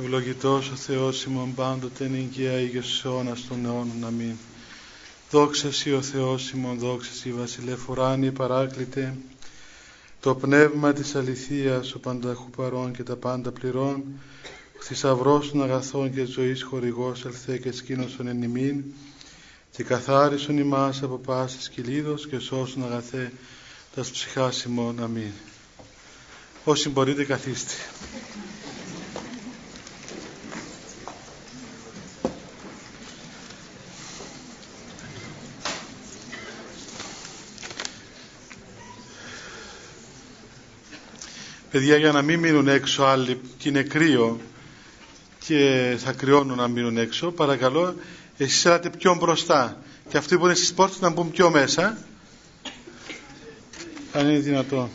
Ευλογητός ο Θεός ημών πάντοτε νικαία Ήγιος αιώνας των αιώνων. Αμήν. Δόξα Σύ ο Θεός ημών, δόξα Σύ Βασιλεύ ουράνιε παράκλητε, το πνεύμα της αληθείας, ο πανταχού παρών και τα πάντα πληρών, ο θησαυρός των αγαθών και ζωής χορηγός ελθέ και σκήνωσον εν ημίν, και καθάρισον ημάς από πάσης κυλίδος και σώσον αγαθέ τας ψυχάς ημών. Αμήν. Όσοι μπορείτε καθίστε. Παιδιά για να μην μείνουν έξω άλλοι και είναι κρύο και θα κρυώνουν να μείνουν έξω παρακαλώ εσείς έλατε πιο μπροστά και αυτοί που είναι στις πόρτες να μπουν πιο μέσα αν είναι δυνατόν.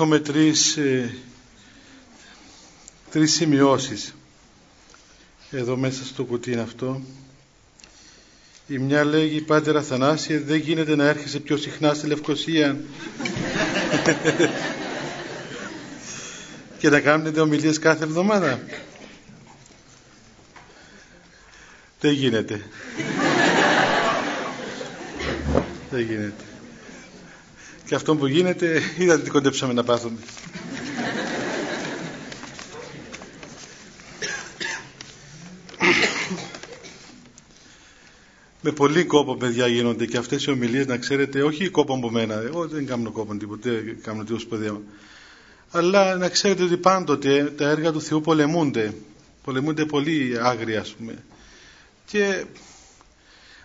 Έχουμε τρεις, ε, τρεις σημειώσεις εδώ μέσα στο κουτί είναι αυτό. Η μια λέγει Πάτερ Αθανάσιε δεν γίνεται να έρχεσαι πιο συχνά στη Λευκοσία και να κάνετε ομιλίες κάθε εβδομάδα. Δεν γίνεται. δεν γίνεται. Και αυτό που γίνεται, είδατε τι κοντέψαμε να πάθουμε. με πολύ κόπο παιδιά γίνονται και αυτές οι ομιλίες να ξέρετε όχι κόπο από μένα. Εγώ δεν κάνω κόπο τίποτε δεν κάνω τίποτα σπουδαίο αλλά να ξέρετε ότι πάντοτε τα έργα του Θεού πολεμούνται. Πολεμούνται πολύ άγρια ας πούμε. Και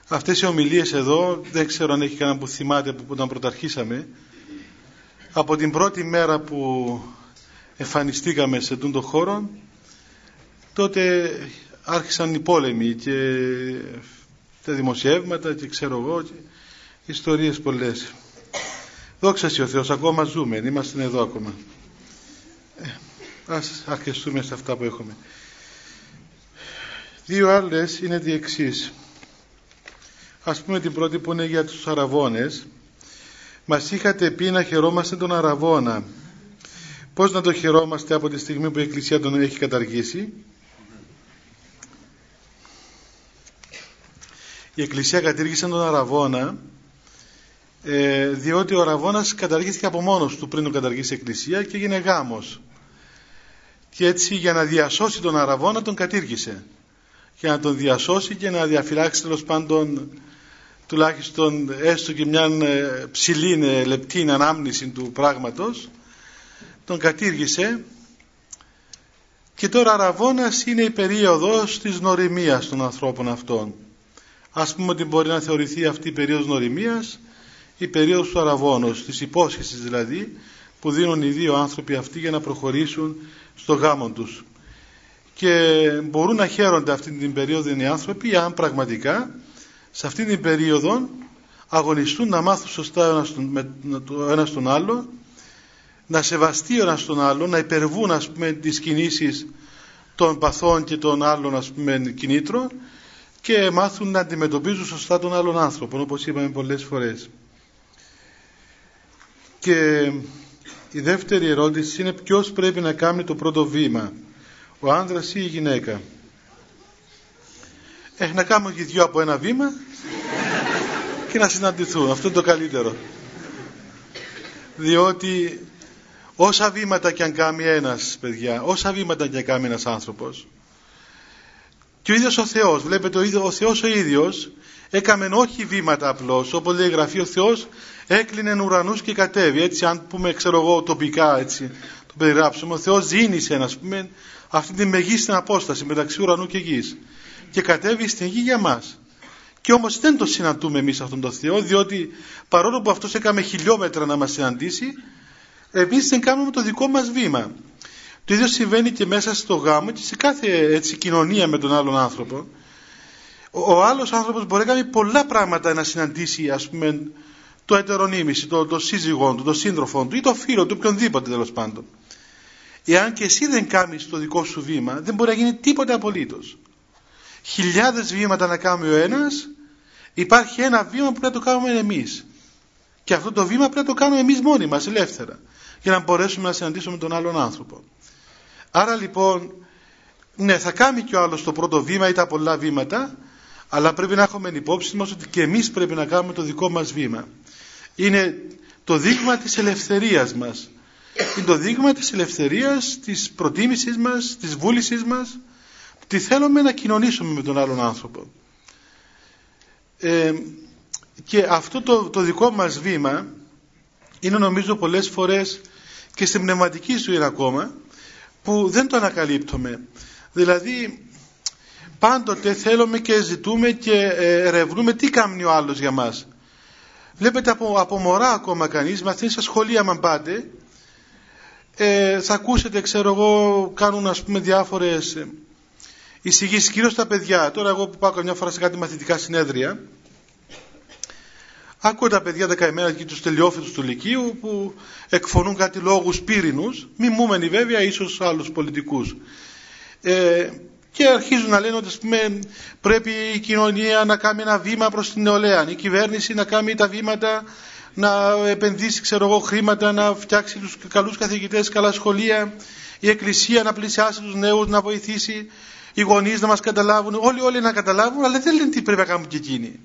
αυτές οι ομιλίες εδώ δεν ξέρω αν έχει κανένα που θυμάται που όταν πρωταρχίσαμε. Από την πρώτη μέρα που εμφανιστήκαμε σε τον χώρο τότε άρχισαν οι πόλεμοι και τα δημοσιεύματα και ξέρω εγώ και ιστορίες πολλές. Δόξα ο Θεός ακόμα ζούμε είμαστε εδώ ακόμα. Ε, ας αρκεστούμε σε αυτά που έχουμε. Δύο άλλες είναι διεξής ας πούμε την πρώτη που είναι για τους Αραβώνες. Μας είχατε πει να χαιρόμαστε τον Αραβώνα. Πως να το χαιρόμαστε από τη στιγμή που η Εκκλησία τον έχει καταργήσει; Η Εκκλησία κατήργησε τον Αραβώνα ε, διότι ο Αραβώνας καταργήθηκε από μόνος του πριν τον καταργήσει η Εκκλησία και έγινε γάμος. Και έτσι για να διασώσει τον Αραβώνα τον κατήργησε. Για να τον διασώσει και να διαφυλάξει τέλος πάντων τουλάχιστον έστω και μια ε, ψηλή ε, λεπτή ανάμνηση του πράγματος τον κατήργησε. Και τώρα Αραβώνας είναι η περίοδος της νοριμίας των ανθρώπων αυτών. Ας πούμε ότι μπορεί να θεωρηθεί αυτή η περίοδος νοριμίας η περίοδος του αραβώνος, της υπόσχεσης δηλαδή που δίνουν οι δύο άνθρωποι αυτοί για να προχωρήσουν στο γάμο τους. Και μπορούν να χαίρονται αυτή την περίοδο οι άνθρωποι αν πραγματικά σε αυτή την περίοδο αγωνιστούν να μάθουν σωστά ο ένας τον άλλο να σεβαστεί ο ένας τον άλλο να υπερβούν ας πούμε τις κινήσεις των παθών και των άλλων ας πούμε κινήτρων και μάθουν να αντιμετωπίζουν σωστά τον άλλον άνθρωπο όπως είπαμε πολλές φορές. Και η δεύτερη ερώτηση είναι ποιος πρέπει να κάνει το πρώτο βήμα ο άνδρας ή η γυναίκα έχει να κάνουμε και δυο από ένα βήμα και να συναντηθούν αυτό είναι το καλύτερο. Διότι όσα βήματα και αν κάνει ένας παιδιά όσα βήματα και αν κάνει ένας άνθρωπος και ο ίδιος ο Θεός, βλέπετε ο, ίδιος, ο Θεός ο ίδιος έκαμε όχι βήματα απλώς, όπως λέει η Γραφή ο Θεός έκλεινε ουρανούς και κατέβει, έτσι αν πούμε ξέρω εγώ τοπικά έτσι το περιγράψουμε, ο Θεός ζήνησε να πούμε αυτή τη μεγίστη απόσταση μεταξύ ουρανού και γης και κατέβει στην γη για μας. Και όμως δεν το συναντούμε εμείς αυτόν τον Θεό, διότι παρόλο που αυτός έκαμε χιλιόμετρα να μας συναντήσει, εμείς δεν κάνουμε το δικό μας βήμα. Το ίδιο συμβαίνει και μέσα στο γάμο και σε κάθε έτσι, κοινωνία με τον άλλον άνθρωπο. Ο, ο άλλος άνθρωπος μπορεί να κάνει πολλά πράγματα να συναντήσει ας πούμε το ετερονίμηση, το, το σύζυγό του, το σύντροφό του ή το φίλο του, οποιονδήποτε τέλος πάντων. εάν και εσύ δεν κάνεις το δικό σου βήμα δεν μπορεί να γίνει τίποτα απολύτως χιλιάδες βήματα να κάνουμε ο ένας υπάρχει ένα βήμα που πρέπει να το κάνουμε εμείς. Και αυτό το βήμα πρέπει να το κάνουμε εμείς μόνοι μας ελεύθερα για να μπορέσουμε να συναντήσουμε τον άλλον άνθρωπο. Άρα λοιπόν ναι θα κάνει και ο άλλος το πρώτο βήμα ή τα πολλά βήματα αλλά πρέπει να έχουμε υπόψη μας ότι και εμείς πρέπει να κάνουμε το δικό μας βήμα. Είναι το δείγμα της ελευθερίας μας. Είναι το δείγμα της ελευθερίας της προτίμησης μας της βούλησης μας τι θέλουμε να κοινωνήσουμε με τον άλλον άνθρωπο. Ε, και αυτό το, το δικό μας βήμα είναι νομίζω πολλές φορές και στην πνευματική ζωή ακόμα που δεν το ανακαλύπτουμε. Δηλαδή πάντοτε θέλουμε και ζητούμε και ε, ερευνούμε τι κάνει ο άλλος για μας. Βλέπετε από, από μωρά ακόμα κανείς μαθαίνει στα σχολεία αν πάτε ε, θα ακούσετε ξέρω εγώ κάνουν ας πούμε διάφορες ε, εισηγήσεις κυρίως στα παιδιά τώρα εγώ που πάω καμιά φορά σε κάτι μαθητικά συνέδρια Ακούω τα παιδιά δεκαημένα και τους τελειόφιτους του Λυκείου που εκφωνούν κάτι λόγους πύρινους, μιμούμενοι βέβαια ίσως άλλους πολιτικούς. Ε, και αρχίζουν να λένε ότι πούμε, πρέπει η κοινωνία να κάνει ένα βήμα προς την νεολαία, η κυβέρνηση να κάνει τα βήματα, να επενδύσει ξέρω εγώ, χρήματα, να φτιάξει τους καλούς καθηγητές, καλά σχολεία, η εκκλησία να πλησιάσει τους νέους, να βοηθήσει οι γονείς να μας καταλάβουν, όλοι όλοι να καταλάβουν, αλλά δεν λένε τι πρέπει να κάνουν και εκείνοι.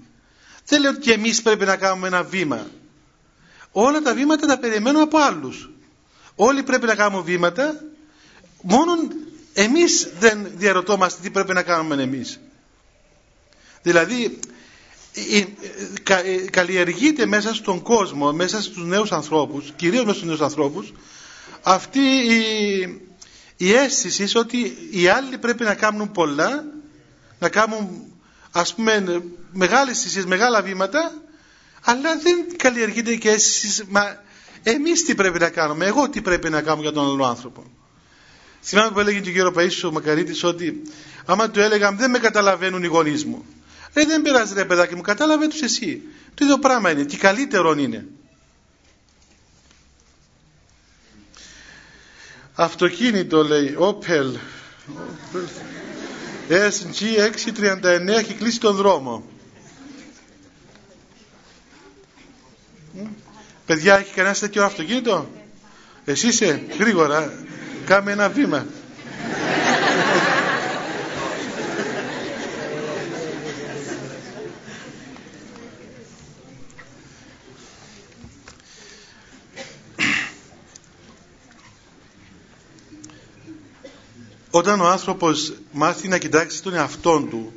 Δεν λέω ότι και εμείς πρέπει να κάνουμε ένα βήμα. Όλα τα βήματα τα περιμένω από άλλους. Όλοι πρέπει να κάνουμε βήματα, μόνο εμείς δεν διαρωτόμαστε τι πρέπει να κάνουμε εμείς. Δηλαδή, καλλιεργείται μέσα στον κόσμο, μέσα στους νέους ανθρώπους, κυρίως μέσα στους νέους ανθρώπους, αυτή η, η αίσθηση ότι οι άλλοι πρέπει να κάνουν πολλά, να κάνουν ας πούμε μεγάλες θυσίες, μεγάλα βήματα αλλά δεν καλλιεργείται και αίσθηση μα εμείς τι πρέπει να κάνουμε, εγώ τι πρέπει να κάνω για τον άλλο άνθρωπο. Θυμάμαι που έλεγε και ο κύριος Παΐσιος ο Μακαρίτης ότι άμα του έλεγα δεν με καταλαβαίνουν οι γονείς μου. Λέει δεν πειράζει ρε παιδάκι μου, κατάλαβε τους εσύ. Το ίδιο πράγμα είναι και καλύτερο είναι. Αυτοκίνητο λέει, Opel. SG639 έχει κλείσει τον δρόμο. Παιδιά, έχει κανένα τέτοιο αυτοκίνητο; Εσύ είσαι γρήγορα. Κάμε ένα βήμα. Όταν ο άνθρωπος μάθει να κοιτάξει τον εαυτόν του,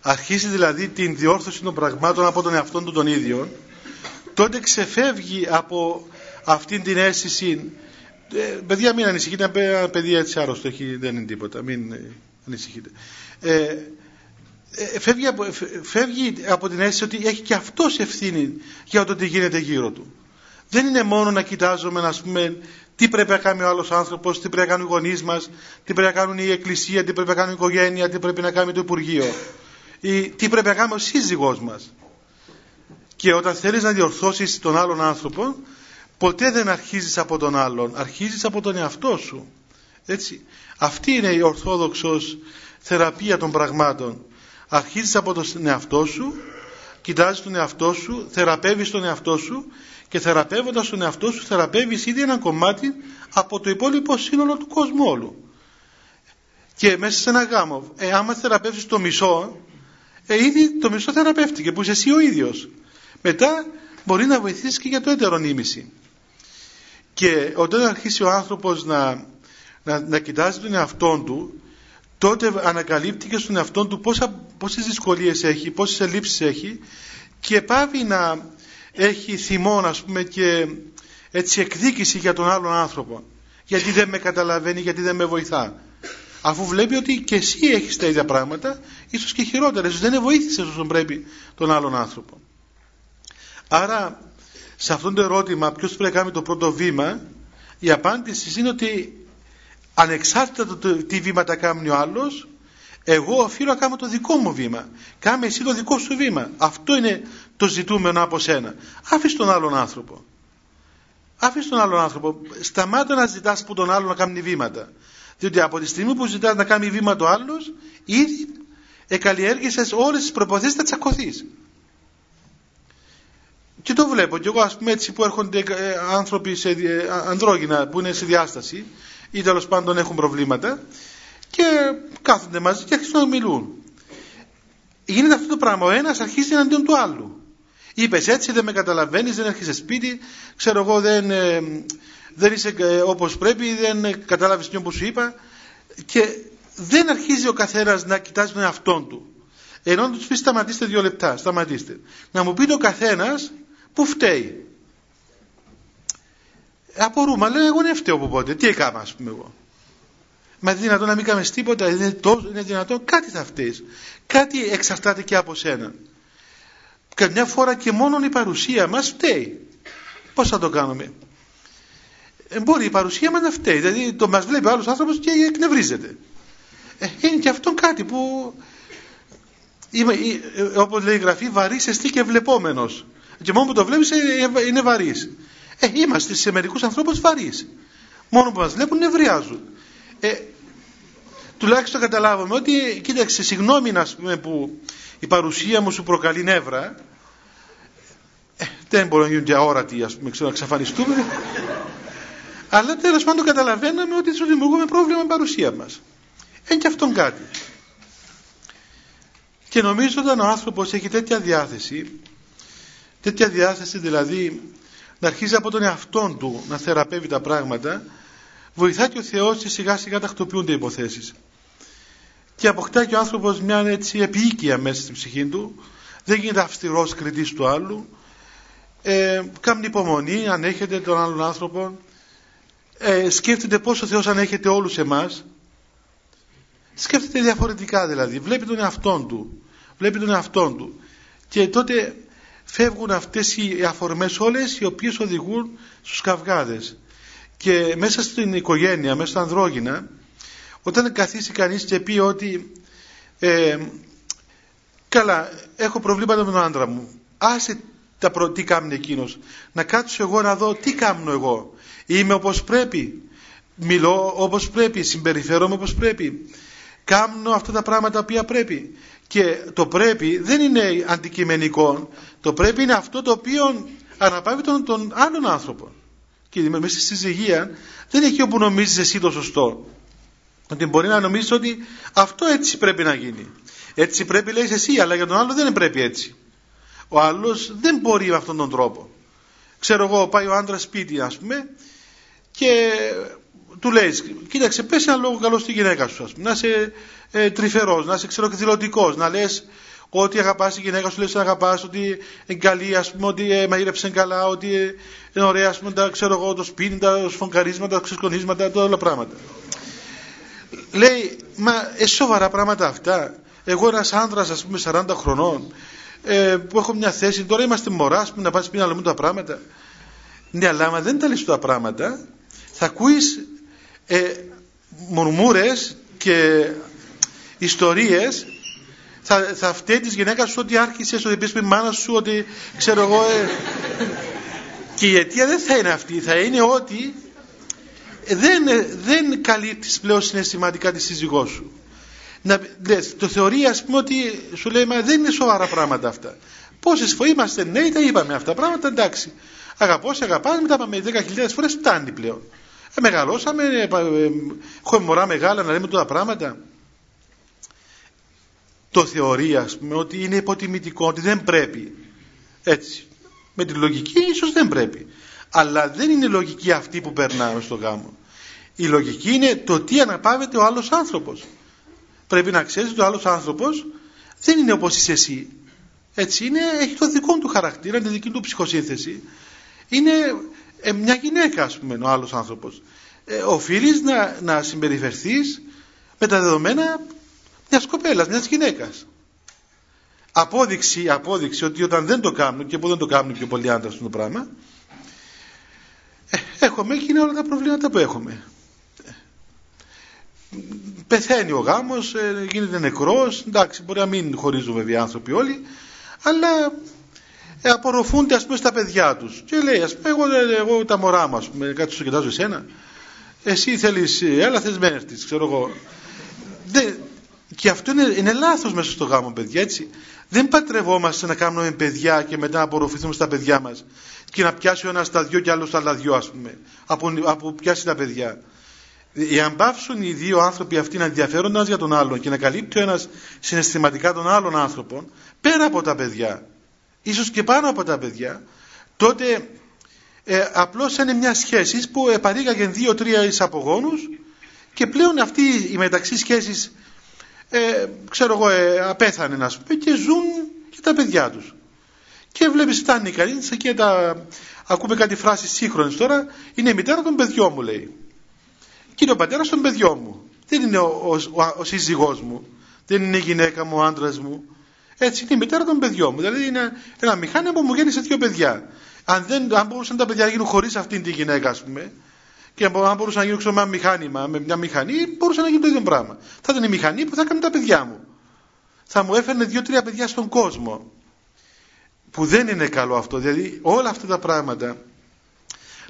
αρχίσει δηλαδή την διόρθωση των πραγμάτων από τον εαυτόν του τον ίδιο, τότε ξεφεύγει από αυτήν την αίσθηση ε, παιδιά μην ανησυχείτε ένα παιδί έτσι άρρωστο έχει, δεν είναι τίποτα μην ε, ανησυχείτε. Ε, ε, φεύγει, από, φεύγει από την αίσθηση ότι έχει και αυτός ευθύνη για το τι γίνεται γύρω του. Δεν είναι μόνο να κοιτάζουμε να πούμε τι πρέπει να κάνει ο άλλος άνθρωπος, τι πρέπει να κάνουν οι γονείς μας, τι πρέπει να κάνουν η εκκλησία, τι πρέπει να κάνει η οικογένεια, τι πρέπει να κάνει το Υπουργείο. Ή τι πρέπει να κάνει ο σύζυγός μας. Και όταν θέλεις να διορθώσεις τον άλλον άνθρωπο, ποτέ δεν αρχίζεις από τον άλλον, αρχίζεις από τον εαυτό σου. Έτσι. Αυτή είναι η ορθόδοξος θεραπεία των πραγμάτων. Αρχίζεις από τον εαυτό σου, κοιτάζεις τον εαυτό σου, θεραπεύεις τον εαυτό σου και θεραπεύοντας τον εαυτό σου θεραπεύεις ήδη ένα κομμάτι από το υπόλοιπο σύνολο του κόσμου όλου. Και μέσα σε ένα γάμο, ε, άμα θεραπεύσεις το μισό, ε, ήδη το μισό θεραπεύτηκε που είσαι εσύ ο ίδιος. Μετά μπορεί να βοηθήσεις και για το έτερο νήμιση. Και όταν αρχίσει ο άνθρωπος να, να, να κοιτάζει τον εαυτό του, τότε ανακαλύπτει και στον εαυτό του πόσα, πόσες δυσκολίες έχει, πόσες ελλείψεις έχει και πάβει να, έχει θυμό ας πούμε και έτσι εκδίκηση για τον άλλον άνθρωπο γιατί δεν με καταλαβαίνει, γιατί δεν με βοηθά αφού βλέπει ότι και εσύ έχεις τα ίδια πράγματα ίσως και χειρότερα, ίσως δεν βοήθησες όσο πρέπει τον άλλον άνθρωπο άρα σε αυτό το ερώτημα ποιος πρέπει να κάνει το πρώτο βήμα η απάντηση είναι ότι ανεξάρτητα το τι βήματα κάνει ο άλλος εγώ οφείλω να κάνω το δικό μου βήμα. Κάμε εσύ το δικό σου βήμα. Αυτό είναι το ζητούμενο από σένα. Άφησε τον άλλον άνθρωπο. Αφήσει τον άλλον άνθρωπο. Σταμάτα να ζητάς από τον άλλο να κάνει βήματα. Διότι από τη στιγμή που ζητάς να κάνει βήμα το άλλος, ήδη εκαλλιέργησες όλες τις προποθέσει να τσακωθείς. Και το βλέπω και εγώ ας πούμε έτσι που έρχονται ε, άνθρωποι σε, ε, ανδρόγυνα που είναι σε διάσταση ή τέλος πάντων έχουν προβλήματα και κάθονται μαζί και αρχίζουν να μιλούν. Γίνεται αυτό το πράγμα. Ο ένας αρχίζει εναντίον του άλλου. Είπες έτσι, δεν με καταλαβαίνεις, δεν έρχεσαι σπίτι, ξέρω εγώ, δεν, ε, δεν είσαι ε, όπως πρέπει, δεν ε, κατάλαβε τι που σου είπα. Και δεν αρχίζει ο καθένας να κοιτάζει τον εαυτόν του. Ενώ τους πεις σταματήστε δύο λεπτά, σταματήστε. Να μου πει ο καθένας που φταίει. Απορούμε, λέει εγώ δεν φταίω από πότε. Τι έκανα, ας πούμε εγώ. Μα είναι δυνατόν να μην κάνεις τίποτα, είναι, τόσο, είναι δυνατόν κάτι θα φταίεις. Κάτι εξαρτάται και από σένα. Καμιά φορά και μόνο η παρουσία μας φταίει. Πώς θα το κάνουμε; Ε, μπορεί η παρουσία μας να φταίει. Δηλαδή το μας βλέπει ο άλλος άνθρωπος και εκνευρίζεται. Ε, είναι και αυτό κάτι που είμαι, ε, όπως λέει η γραφή βαρύς εστί και βλεπόμενος. Και μόνο που το βλέπεις ε, ε, είναι βαρύς. Ε, είμαστε σε μερικούς ανθρώπους βαρύς. Μόνο που μας βλέπουν νευριάζουν. Ε, τουλάχιστον καταλάβουμε ότι κοίταξε συγγνώμη να πούμε που η παρουσία μου σου προκαλεί νεύρα. Ε, δεν μπορεί να γίνουν και αόρατοι ας πούμε ξέρω να εξαφανιστούμε. Αλλά τέλος πάντων καταλαβαίναμε ότι σου δημιουργούμε πρόβλημα με παρουσία μας. Είναι και αυτόν κάτι. Και νομίζω όταν ο άνθρωπος έχει τέτοια διάθεση τέτοια διάθεση δηλαδή να αρχίζει από τον εαυτό του να θεραπεύει τα πράγματα βοηθάει και ο Θεός και σιγά σιγά τακτοποιούνται οι υποθέσεις και αποκτά και ο άνθρωπος μια έτσι επίοικια μέσα στην ψυχή του. Δεν γίνεται αυστηρός κριτής του άλλου. Ε, κάνει υπομονή ανέχεται τον άλλον άνθρωπο. Ε, σκέφτεται πως ο Θεός ανέχεται όλους εμάς. Σκέφτεται διαφορετικά δηλαδή. Βλέπει τον εαυτόν του. Βλέπει τον εαυτόν του. Και τότε φεύγουν αυτές οι αφορμές όλες οι οποίες οδηγούν στους καυγάδες. Και μέσα στην οικογένεια, μέσα στα ανδρόγυνα όταν καθίσει κανείς και πει ότι ε, καλά έχω προβλήματα με τον άντρα μου άσε τα προ... τι κάνει εκείνος. Να κάτσω εγώ να δω τι κάνω εγώ. Είμαι όπως πρέπει. Μιλώ όπως πρέπει. Συμπεριφέρομαι όπως πρέπει. Κάνω αυτά τα πράγματα που πρέπει. Και το πρέπει δεν είναι αντικειμενικό. Το πρέπει είναι αυτό το οποίο αναπαύει τον, τον άλλον άνθρωπο. Και μέσα στη συζυγία δεν έχει όπου νομίζεις εσύ το σωστό ότι μπορεί να νομίζεις ότι αυτό έτσι πρέπει να γίνει. Έτσι πρέπει λέει εσύ, αλλά για τον άλλο δεν πρέπει έτσι. Ο άλλος δεν μπορεί με αυτόν τον τρόπο. Ξέρω εγώ, πάει ο άντρας σπίτι, ας πούμε, και του λέει, κοίταξε, πες ένα λόγο καλό στη γυναίκα σου, ας πούμε, να είσαι ε, τρυφερός, να είσαι ξέρω εκδηλωτικός, να λες ότι αγαπάς τη γυναίκα σου, λες να αγαπάς, ότι είναι καλή, ας πούμε, ότι ε, μαγείρεψε καλά, ότι ε, είναι ωραία, ας πούμε, τα, ξέρω εγώ, το σπίτι, τα σφονκαρίσματα, τα ξεσκονίσματα, τα όλα πράγματα λέει μα ε, σοβαρά πράγματα αυτά. Εγώ ένας άνδρας ας πούμε 40 χρονών ε, που έχω μια θέση τώρα είμαστε μωρά πούμε, να πας πει να λέμε τα πράγματα. Ναι αλλά άμα δεν τα λες τα πράγματα θα ακούεις ε, μουρμούρες και ιστορίες. Θα, θα φταίει της γυναίκας σου ότι άρχισες, ότι πεις μάνα σου, ότι ξέρω εγώ. Ε, και η αιτία δεν θα είναι αυτή, θα είναι ότι δεν, δεν καλύπτεις πλέον συναισθηματικά τη σύζυγό σου. Να, λες, το θεωρεί ας πούμε ότι σου λέει μα δεν είναι σοβαρά πράγματα αυτά. Πόσες φορές είμαστε νέοι τα είπαμε αυτά τα πράγματα εντάξει. Αγαπώ, σε αγαπάμε, μετά πάμε 10.000 φορές φτάνει πλέον. Ε, μεγαλώσαμε, ε, ε, έχουμε μωρά μεγάλα να λέμε τώρα πράγματα. Το θεωρεί ας πούμε ότι είναι υποτιμητικό, ότι δεν πρέπει. Έτσι. Με τη λογική ίσως δεν πρέπει. Αλλά δεν είναι η λογική αυτή που περνάμε στο γάμο. Η λογική είναι το τι αναπαύεται ο άλλος άνθρωπος. Πρέπει να ξέρεις ότι ο άλλος άνθρωπος δεν είναι όπως είσαι εσύ. Έτσι είναι, έχει το δικό του χαρακτήρα, τη δική του ψυχοσύνθεση. Είναι ε, μια γυναίκα ας πούμε ο άλλος άνθρωπος. Ε, οφείλεις να, να συμπεριφερθείς με τα δεδομένα μιας κοπέλας, μιας γυναίκας. Απόδειξη, απόδειξη ότι όταν δεν το κάνουν και που δεν το κάνουν πιο πολλοί άντρες το πράγμα ε, έχουμε και είναι όλα τα προβλήματα που έχουμε. Πεθαίνει ο γάμος, ε, γίνεται νεκρός, εντάξει μπορεί να μην χωρίζουν βέβαια οι άνθρωποι όλοι, αλλά ε, απορροφούνται ας πούμε στα παιδιά τους. Και λέει ας πούμε εγώ, εγώ τα μωρά μου ας πούμε κάτι σου κοιτάζω εσένα. Εσύ θέλεις έλα θες με έρθεις ξέρω εγώ. Δεν, και αυτό είναι, είναι λάθος μέσα στο γάμο παιδιά έτσι δεν πατρευόμαστε να κάνουμε παιδιά και μετά να απορροφηθούμε στα παιδιά μας. Και να πιάσει ο ένας τα δυο και άλλος τα άλλα δυο ας πούμε. Από, από πιάσει τα παιδιά. Εάν πάψουν οι δύο άνθρωποι αυτοί να ενδιαφέρονται για τον άλλον και να καλύπτει ο ένας συναισθηματικά τον άλλον άνθρωπο πέρα από τα παιδιά ίσως και πάνω από τα παιδιά τότε ε, απλώς είναι μια σχέση που επαρήγαγε δύο-τρία απογόνους και πλέον αυτή η μεταξύ σχέσεις ε, ξέρω εγώ ε, απέθανε να πούμε και ζουν και τα παιδιά τους. Και βλέπεις φτάνει κανείς και τα ακούμε κάτι φράση σύγχρονη τώρα είναι η μητέρα των παιδιών μου λέει. Και είναι ο πατέρας των παιδιών μου. Δεν είναι ο, ο, ο, ο σύζυγός μου. Δεν είναι η γυναίκα μου, ο άντρας μου. Έτσι είναι η μητέρα των παιδιών μου. Δηλαδή είναι ένα μηχάνημα που μου γέννησε δύο παιδιά. Αν, δεν, αν μπορούσαν τα παιδιά να γίνουν χωρίς αυτήν τη γυναίκα ας πούμε και αν μπορούσαν να γίνουν με ένα μηχάνημα, με μια μηχανή, μπορούσαν να γίνουν το ίδιο πράγμα. Θα ήταν η μηχανή που θα έκανε τα παιδιά μου. Θα μου έφερνε δύο-τρία παιδιά στον κόσμο. Που δεν είναι καλό αυτό. Δηλαδή όλα αυτά τα πράγματα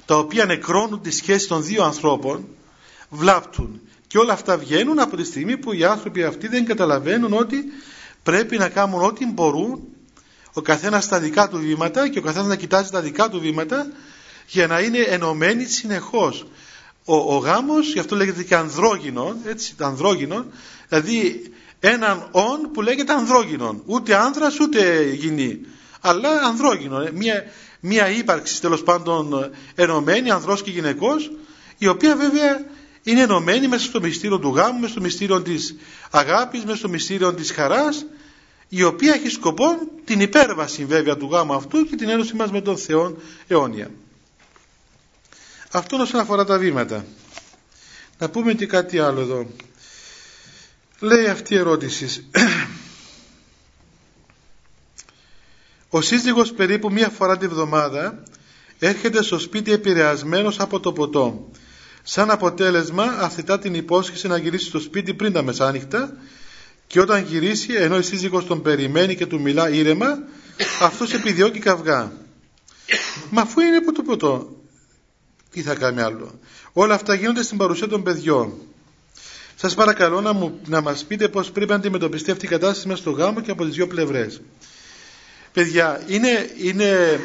τα οποία νεκρώνουν τη σχέση των δύο ανθρώπων βλάπτουν. Και όλα αυτά βγαίνουν από τη στιγμή που οι άνθρωποι αυτοί δεν καταλαβαίνουν ότι πρέπει να κάνουν ό,τι μπορούν ο καθένας στα δικά του βήματα και ο καθένας να κοιτάζει τα δικά του βήματα για να είναι ενωμένοι συνεχώς. Ο, ο γάμος, γι' αυτό λέγεται και ανδρόγυνο, έτσι, ανδρόγυνο, δηλαδή έναν όν που λέγεται ανδρόγυνο, ούτε άνδρας ούτε γυνή, αλλά ανδρόγυνο, ε, μια, μια ύπαρξη τέλος πάντων ενωμένη, ανδρός και γυναικός, η οποία βέβαια είναι ενωμένη μέσα στο μυστήριο του γάμου, μέσα στο μυστήριο της αγάπης, μέσα στο μυστήριο της χαράς, η οποία έχει σκοπό την υπέρβαση βέβαια του γάμου αυτού και την ένωση μας με τον Θεό αιώνια. Αυτό όσον αφορά τα βήματα. Να πούμε και κάτι άλλο εδώ. Λέει αυτή η ερώτηση. Ο σύζυγος περίπου μία φορά τη βδομάδα έρχεται στο σπίτι επηρεασμένος από το ποτό. Σαν αποτέλεσμα αθητά την υπόσχεση να γυρίσει στο σπίτι πριν τα μεσάνυχτα και όταν γυρίσει ενώ η σύζυγος τον περιμένει και του μιλά ήρεμα αυτός επιδιώκει καυγά. Μα αφού είναι από το ποτό τι θα κάνει άλλο. Όλα αυτά γίνονται στην παρουσία των παιδιών. Σας παρακαλώ να, μου, να μας πείτε πώς πρέπει να αντιμετωπιστεί αυτή η κατάσταση μέσα στο γάμο και από τις δύο πλευρές. Παιδιά, είναι, είναι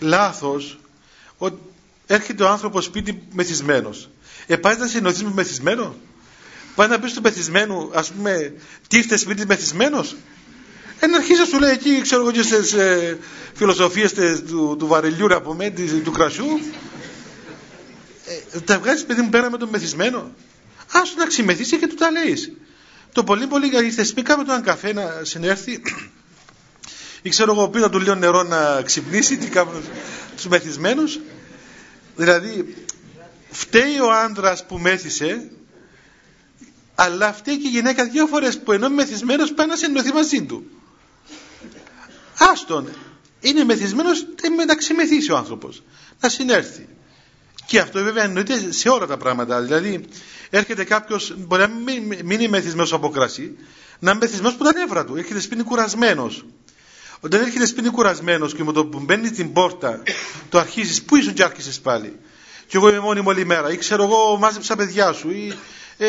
λάθος ότι έρχεται ο άνθρωπος σπίτι μεθυσμένος. Ε, πάει να συνοδείς με μεθυσμένο; Πάει να πεις στο μεθυσμένο, ας πούμε, τι ήρθε σπίτι μεθυσμένος; Εν αρχίζει να σου λέει εκεί, ξέρω εγώ και στις ε, φιλοσοφίες του, του βαρελιού, να πούμε, του κρασιού, ε, τα βγάζεις παιδί μου πέρα με τον μεθυσμένο. Άστο να ξημεθύσει και του τα λέει. Το πολύ πολύ ήρθε σπίτι κάμε τον καφέ να συνέρθει ή ξέρω εγώ πήρα του λίγο νερό να ξυπνήσει τι κάνουν τους μεθυσμένους δηλαδή φταίει ο άντρας που μέθησε αλλά φταίει και η γυναίκα δύο φορές που ενώ μεθυσμένος πάει να συνεννοηθεί μαζί του άστον είναι μεθυσμένος να ξημεθύσει ο άνθρωπος να συνέρθει και αυτό βέβαια εννοείται σε όλα τα πράγματα. Δηλαδή, έρχεται κάποιος, μπορεί να μην, είναι μεθυσμένος από κρασί, να είναι μεθυσμένος από τα νεύρα του. Έρχεται σπίτι κουρασμένος. Όταν έρχεται σπίτι κουρασμένος και με το που μπαίνει στην πόρτα, το αρχίζεις, πού ήσουν και άρχισε πάλι; Και εγώ είμαι μόνη μου όλη μέρα, ή ξέρω εγώ, μάζεψα παιδιά σου. Ή, ε,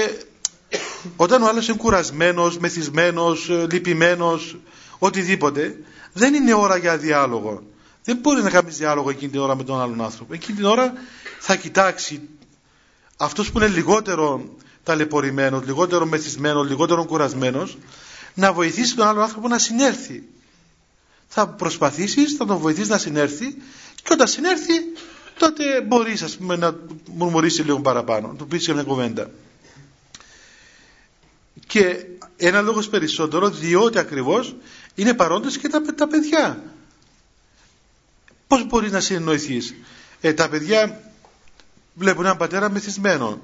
όταν ο άλλος είναι κουρασμένος, μεθυσμένος, ε, λυπημένος, οτιδήποτε, δεν είναι ώρα για διάλογο. Δεν μπορεί να κάνεις διάλογο εκείνη την ώρα με τον άλλον άνθρωπο. Εκείνη την ώρα θα κοιτάξει αυτός που είναι λιγότερο ταλαιπωρημένος, λιγότερο μεθυσμένος, λιγότερο κουρασμένος, να βοηθήσει τον άλλο άνθρωπο να συνέρθει. Θα προσπαθήσεις, θα τον βοηθήσεις να συνέρθει και όταν συνέρθει τότε μπορείς ας πούμε, να μουρμουρήσει λίγο παραπάνω, να του πεις μια κουβέντα. Και ένα λόγος περισσότερο διότι ακριβώς είναι παρόντες και τα, τα παιδιά. Πώς μπορείς να συνεννοηθείς; Ε, τα παιδιά βλέπουν έναν πατέρα μεθυσμένο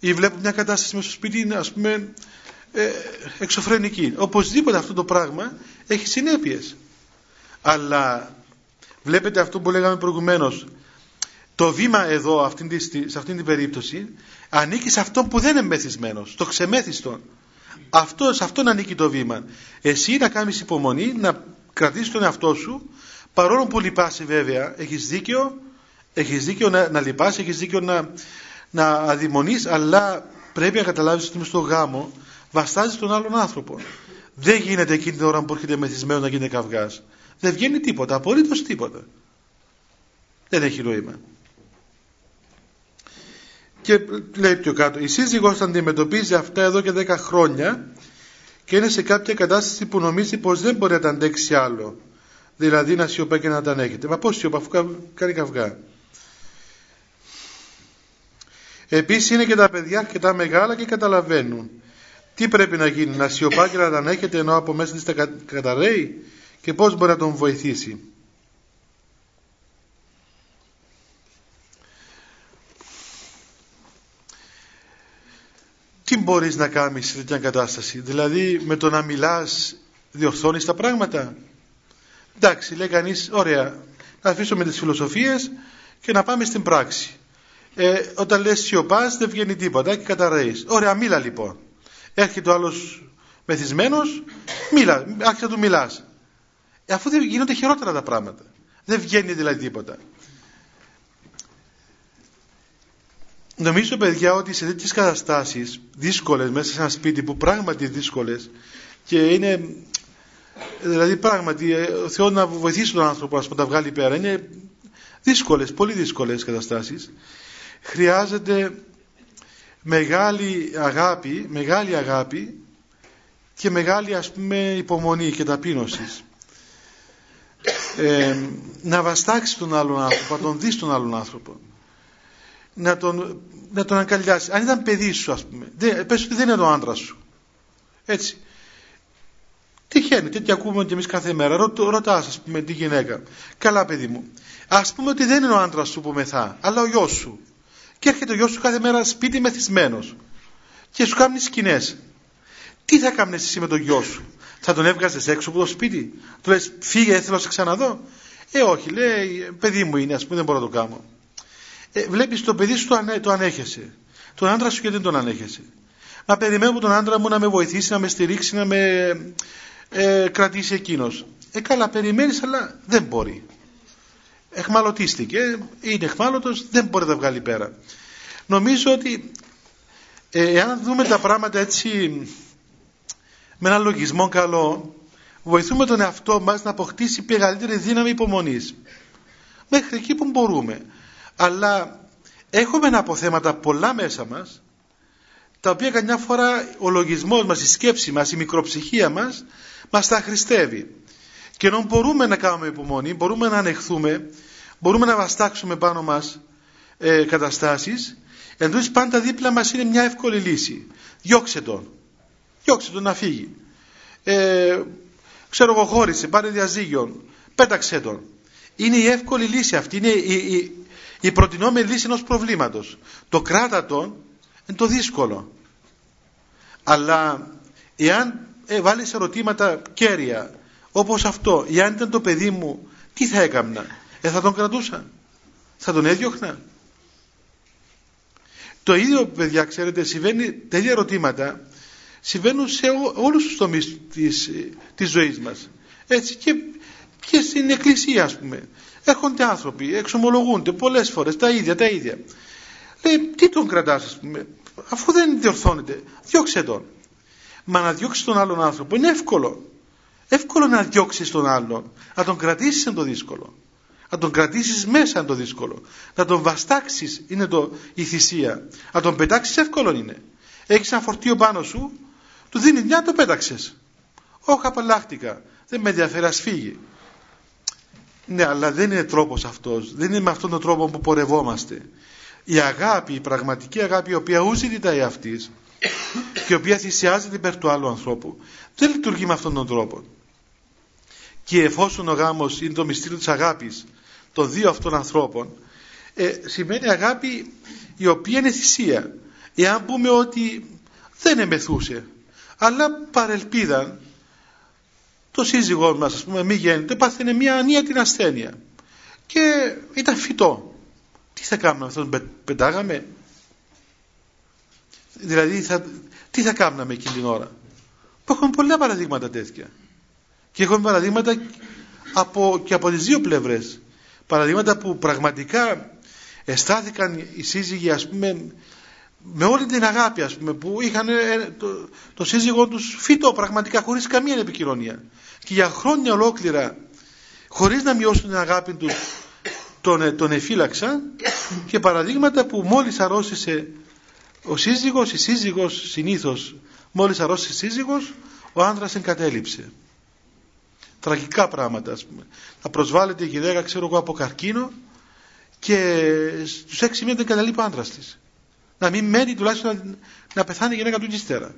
ή βλέπουν μια κατάσταση μέσα στο σπίτι ας πούμε ε, εξωφρενική. Οπωσδήποτε αυτό το πράγμα έχει συνέπειες. Αλλά βλέπετε αυτό που λέγαμε προηγουμένως το βήμα εδώ αυτή σε αυτήν την περίπτωση ανήκει σε αυτόν που δεν είναι μεθυσμένος, το ξεμέθιστον. Αυτό, σε αυτόν ανήκει το βήμα. Εσύ να κάνεις υπομονή, να κρατήσεις τον εαυτό σου Παρόλο που λυπάσαι βέβαια, έχεις δίκιο, έχεις δίκιο να, να λυπάσαι, έχεις δίκιο να, να αδειμονείς, αλλά πρέπει να καταλάβεις ότι είμαι στο γάμο, βαστάζει τον άλλον άνθρωπο. Δεν γίνεται εκείνη την ώρα που έρχεται μεθυσμένος να γίνει καυγάς. Δεν βγαίνει τίποτα, απολύτως τίποτα. Δεν έχει νόημα. Και λέει πιο κάτω, η σύζυγός θα αντιμετωπίζει αυτά εδώ και 10 χρόνια και είναι σε κάποια κατάσταση που νομίζει πως δεν μπορεί να τα αντέξει άλλο. Δηλαδή να σιωπά και να τα ανέχεται. Μα πώς σιωπά αφού κάνει καυγά. Επίσης είναι και τα παιδιά και τα μεγάλα και καταλαβαίνουν. Τι πρέπει να γίνει, να σιωπά και να τα ανέχεται ενώ από μέσα της τα καταραίει; Και πώς μπορεί να τον βοηθήσει; τι μπορείς να κάνεις σε τέτοια κατάσταση; Δηλαδή με το να μιλάς διορθώνεις τα πράγματα; Εντάξει, λέει κανείς, ωραία, να αφήσουμε τις φιλοσοφίες και να πάμε στην πράξη. Ε, όταν λες σιωπάς δεν βγαίνει τίποτα και καταραίεις. Ωραία, μίλα λοιπόν. Έρχεται ο άλλος μεθυσμένος, μίλα, άρχισε να του μιλάς. Ε, αφού δεν γίνονται χειρότερα τα πράγματα. Δεν βγαίνει δηλαδή τίποτα. Νομίζω παιδιά ότι σε τέτοιες καταστάσεις δύσκολες μέσα σε ένα σπίτι που πράγματι δύσκολες και είναι δηλαδή πράγματι ε, ο Θεός να βοηθήσει τον άνθρωπο να τα βγάλει πέρα είναι δύσκολες, πολύ δύσκολες καταστάσεις χρειάζεται μεγάλη αγάπη μεγάλη αγάπη και μεγάλη ας πούμε υπομονή και ταπείνωσης ε, να βαστάξει τον άλλον άνθρωπο να τον δεις τον άλλον άνθρωπο να τον, να τον αγκαλιάσει. Αν ήταν παιδί σου, ας πούμε, δεν, πες ότι δεν είναι ο άντρας σου. Έτσι. Τυχαίνει, τέτοια ακούμε και εμείς κάθε μέρα. Ρωτάς, ας πούμε, τη γυναίκα. Καλά, παιδί μου. Α πούμε ότι δεν είναι ο άντρας σου που μεθά, αλλά ο γιος σου. Και έρχεται ο γιος σου κάθε μέρα σπίτι μεθυσμένος. Και σου κάνει σκηνές. Τι θα κάνει εσύ με τον γιο σου; Θα τον έβγαζες έξω από το σπίτι; Του λες, φύγε, θέλω να σε ξαναδώ. Ε, όχι, λέει, παιδί μου είναι, ας πούμε, δεν μπορώ να το κάνω ε, βλέπεις το παιδί σου το, ανέ, το ανέχεσαι. Τον άντρα σου και δεν τον ανέχεσαι; Να περιμένω τον άντρα μου να με βοηθήσει, να με στηρίξει, να με ε, κρατήσει εκείνος. Ε, καλά, περιμένεις, αλλά δεν μπορεί. Εχμαλωτίστηκε, είναι εχμάλωτος, δεν μπορεί να τα βγάλει πέρα. Νομίζω ότι ε, εάν δούμε τα πράγματα έτσι με έναν λογισμό καλό, βοηθούμε τον εαυτό μας να αποκτήσει μεγαλύτερη δύναμη υπομονής. Μέχρι εκεί που μπορούμε αλλά έχουμε ένα αποθέματα πολλά μέσα μας τα οποία καμιά φορά ο λογισμός μας, η σκέψη μας, η μικροψυχία μας μας τα χρηστεύει. Και ενώ μπορούμε να κάνουμε υπομονή, μπορούμε να ανεχθούμε μπορούμε να βαστάξουμε πάνω μας ε, καταστάσεις εντός πάντα δίπλα μας είναι μια εύκολη λύση. Διώξε τον. Διώξε τον να φύγει. Ε, ξέρω εγώ χώρισε, πάρε διαζύγιο. Πέταξε τον. Είναι η εύκολη λύση αυτή. Είναι η, η, η προτινόμενη λύση ενός προβλήματος. Το κράτατο είναι το δύσκολο. Αλλά εάν ε, βάλεις ερωτήματα κέρια όπως αυτό, εάν ήταν το παιδί μου, τι θα έκαμνα; Ε, θα τον κρατούσα. Θα τον έδιωχνα. Το ίδιο, παιδιά, ξέρετε, συμβαίνει τέτοια ερωτήματα συμβαίνουν σε όλους τους τομείς της, της ζωής μας. Έτσι και, και στην εκκλησία, ας πούμε. Έρχονται άνθρωποι, εξομολογούνται πολλές φορές τα ίδια, τα ίδια. Λέει, τι τον κρατάς, ας πούμε, αφού δεν διορθώνεται, διώξε τον. Μα να διώξεις τον άλλον άνθρωπο είναι εύκολο. Εύκολο να διώξεις τον άλλον. Να τον κρατήσεις είναι το δύσκολο. Να τον κρατήσεις μέσα είναι το δύσκολο. Να τον βαστάξεις είναι το, η θυσία. Να τον πετάξεις εύκολο είναι. Έχεις ένα φορτίο πάνω σου, του δίνεις μια, το πέταξες. Όχι, απαλλάχτηκα. Δεν με ενδιαφέρει, ας φύγει. Ναι, αλλά δεν είναι τρόπος αυτός. Δεν είναι με αυτόν τον τρόπο που πορευόμαστε. Η αγάπη, η πραγματική αγάπη, η οποία ούζει ζητάει αυτή και η οποία θυσιάζεται υπέρ του άλλου ανθρώπου, δεν λειτουργεί με αυτόν τον τρόπο. Και εφόσον ο γάμος είναι το μυστήριο της αγάπης των δύο αυτών ανθρώπων, ε, σημαίνει αγάπη η οποία είναι θυσία. Εάν πούμε ότι δεν εμεθούσε, αλλά παρελπίδαν το σύζυγός μας ας πούμε μη γέννητο πάθαινε μια ανία την ασθένεια και ήταν φυτό τι θα κάνουμε αυτό τον πετάγαμε; Δηλαδή θα, τι θα κάνουμε εκείνη την ώρα; Που έχουμε πολλά παραδείγματα τέτοια και έχουμε παραδείγματα από, και από τις δύο πλευρές. Παραδείγματα που πραγματικά αισθάθηκαν οι σύζυγοι ας πούμε με όλη την αγάπη ας πούμε που είχαν ε, το, το σύζυγό τους φύτο πραγματικά χωρίς καμία επικοινωνία και για χρόνια ολόκληρα χωρίς να μειώσουν την αγάπη τους τον, τον εφύλαξαν και παραδείγματα που μόλις αρρώστησε ο σύζυγος, η σύζυγος συνήθως μόλις αρρώστησε σύζυγος ο άνδρας εγκατέλειψε. Τραγικά πράγματα ας πούμε. Θα προσβάλλεται η γυναίκα ξέρω εγώ από καρκίνο και στους έξι μήνες δεν καταλείπει ο άντρας της. Να μην μένει τουλάχιστον να, να πεθάνει η γυναίκα του ύστερα.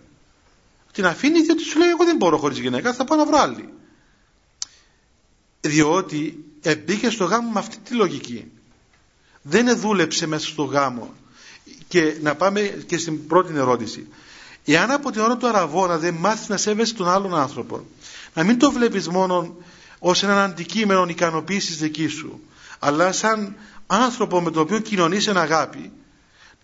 Την αφήνει διότι σου λέει εγώ δεν μπορώ χωρίς γυναίκα θα πάω να βρω άλλη διότι μπήκε στο γάμο με αυτή τη λογική. Δεν δούλεψε μέσα στο γάμο. Και να πάμε και στην πρώτη ερώτηση. Εάν από την ώρα του αραβόνα δεν μάθεις να σέβεσαι τον άλλον άνθρωπο να μην το βλέπεις μόνο ως έναν αντικείμενο ικανοποίησης δική σου αλλά σαν άνθρωπο με τον οποίο κοινωνείς εν αγάπη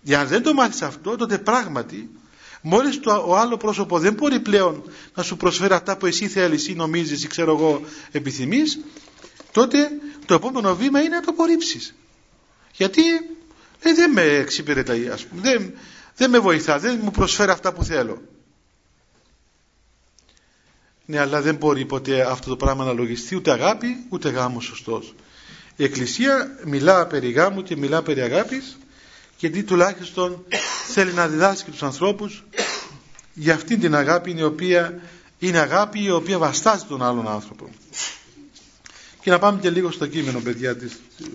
για να δεν το μάθεις αυτό τότε πράγματι μόλις το ο άλλο πρόσωπο δεν μπορεί πλέον να σου προσφέρει αυτά που εσύ θέλεις ή νομίζεις ή ξέρω εγώ επιθυμείς τότε το επόμενο βήμα είναι να το απορρίψεις γιατί ε, δεν με εξυπηρετάει ας πούμε δεν, δεν με βοηθά δεν μου προσφέρει αυτά που θέλω. Ναι αλλά δεν μπορεί ποτέ αυτό το πράγμα να λογιστεί ούτε αγάπη ούτε γάμος σωστός. Η Εκκλησία μιλά περί γάμου και μιλά περί αγάπης γιατί τουλάχιστον θέλει να διδάσκει τους ανθρώπους για αυτήν την αγάπη η οποία είναι αγάπη η οποία βαστάζει τον άλλον άνθρωπο. Και να πάμε και λίγο στο κείμενο παιδιά της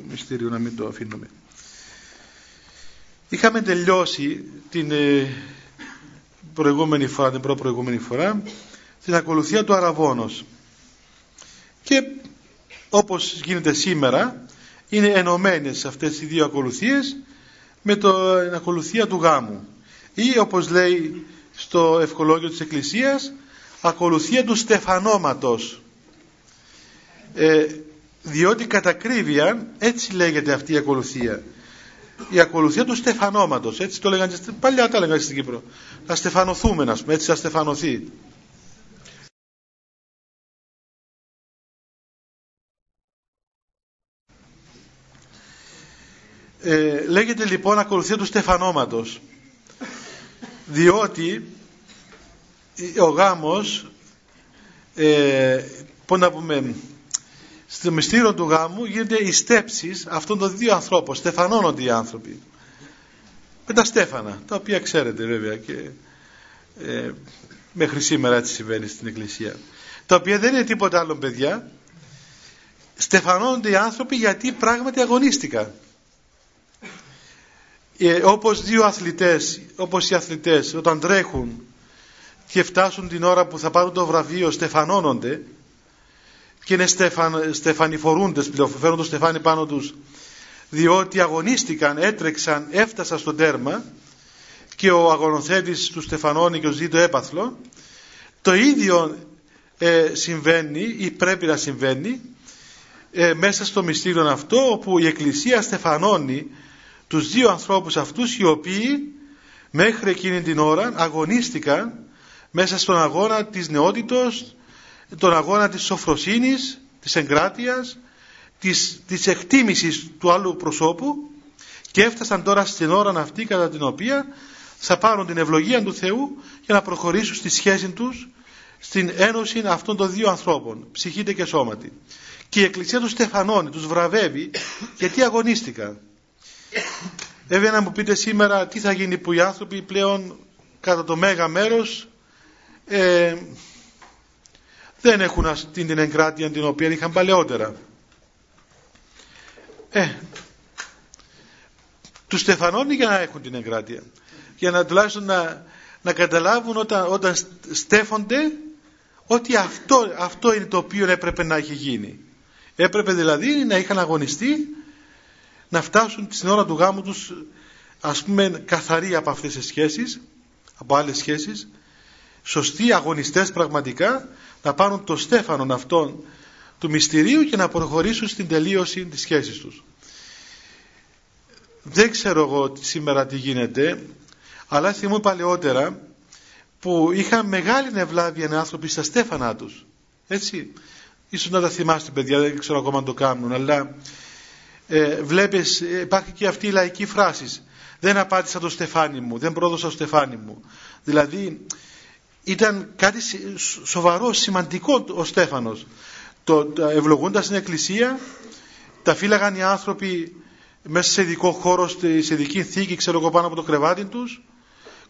μυστήριου να μην το αφήνουμε. Είχαμε τελειώσει την ε, προηγούμενη φορά, την προ-προηγούμενη φορά την ακολουθία του Αραβόνος και όπως γίνεται σήμερα είναι ενωμένες αυτές οι δύο ακολουθίες με την ακολουθία του γάμου ή όπως λέει στο ευχολόγιο της Εκκλησίας ακολουθία του στεφανώματος. Ε, διότι κατά ακρίβεια έτσι λέγεται αυτή η ακολουθία. Η ακολουθία του στεφανώματος έτσι το λέγανε παλιά τα λέγανε στην Κύπρο. Να στεφανωθούμε να πούμε έτσι να στεφανωθεί Ε, λέγεται λοιπόν ακολουθία του στεφανώματος διότι ο γάμος ε, πώς να πούμε στο μυστήριο του γάμου γίνεται η στέψεις αυτών των δύο ανθρώπων στεφανώνονται οι άνθρωποι. Με τα στέφανα τα οποία ξέρετε βέβαια και ε, μέχρι σήμερα έτσι συμβαίνει στην εκκλησία. Τα οποία δεν είναι τίποτα άλλο παιδιά. Στεφανώνονται οι άνθρωποι γιατί πράγματι αγωνίστηκαν ε, όπως δύο αθλητές, όπως οι αθλητές όταν τρέχουν και φτάσουν την ώρα που θα πάρουν το βραβείο στεφανώνονται και είναι στεφαν, στεφανιφορούντες πλέον, φέρουν το στεφάνι πάνω τους διότι αγωνίστηκαν, έτρεξαν, έφτασαν στο τέρμα και ο αγωνοθέτης του στεφανώνει και ο ζει το έπαθλο. Το ίδιο ε, συμβαίνει ή πρέπει να συμβαίνει ε, μέσα στο μυστήριο αυτό όπου η Εκκλησία στεφανώνει τους δύο ανθρώπους αυτούς οι οποίοι μέχρι εκείνη την ώρα αγωνίστηκαν μέσα στον αγώνα της νεότητος, τον αγώνα της σοφροσύνης, της εγκράτειας, της, της εκτίμησης του άλλου προσώπου και έφτασαν τώρα στην ώρα αυτή κατά την οποία θα πάρουν την ευλογία του Θεού για να προχωρήσουν στη σχέση τους στην ένωση αυτών των δύο ανθρώπων, ψυχήτε και σώματι. Και η Εκκλησία τους στεφανώνει, τους βραβεύει γιατί αγωνίστηκαν. Βέβαια να μου πείτε σήμερα τι θα γίνει που οι άνθρωποι πλέον κατά το μέγα μέρος ε, δεν έχουν αυτή την εγκράτεια την οποία είχαν παλαιότερα. Ε, τους στεφανώνει για να έχουν την εγκράτεια. Για να τουλάχιστον να, να καταλάβουν όταν, όταν στέφονται ότι αυτό, αυτό είναι το οποίο έπρεπε να έχει γίνει. Έπρεπε δηλαδή να είχαν αγωνιστεί να φτάσουν στην ώρα του γάμου τους ας πούμε καθαροί από αυτές τις σχέσεις από άλλες σχέσεις σωστοί αγωνιστές πραγματικά να πάρουν το στέφανον αυτόν του μυστηρίου και να προχωρήσουν στην τελείωση της σχέσης τους. Δεν ξέρω εγώ σήμερα τι γίνεται αλλά θυμούμαι παλαιότερα που είχαν μεγάλη ευλάβεια οι άνθρωποι στα στέφανα τους. Έτσι. Ίσως να τα θυμάστε παιδιά, δεν ξέρω ακόμα αν το κάνουν, αλλά ε, βλέπεις υπάρχει και αυτή η λαϊκή φράση δεν απάντησα το στεφάνι μου, δεν πρόδωσα το στεφάνι μου. Δηλαδή ήταν κάτι σοβαρό, σημαντικό ο Στέφανος. Το, ευλογούντας στην εκκλησία, τα φύλαγαν οι άνθρωποι μέσα σε ειδικό χώρο, σε ειδική θήκη, ξέρω εγώ πάνω από το κρεβάτι τους,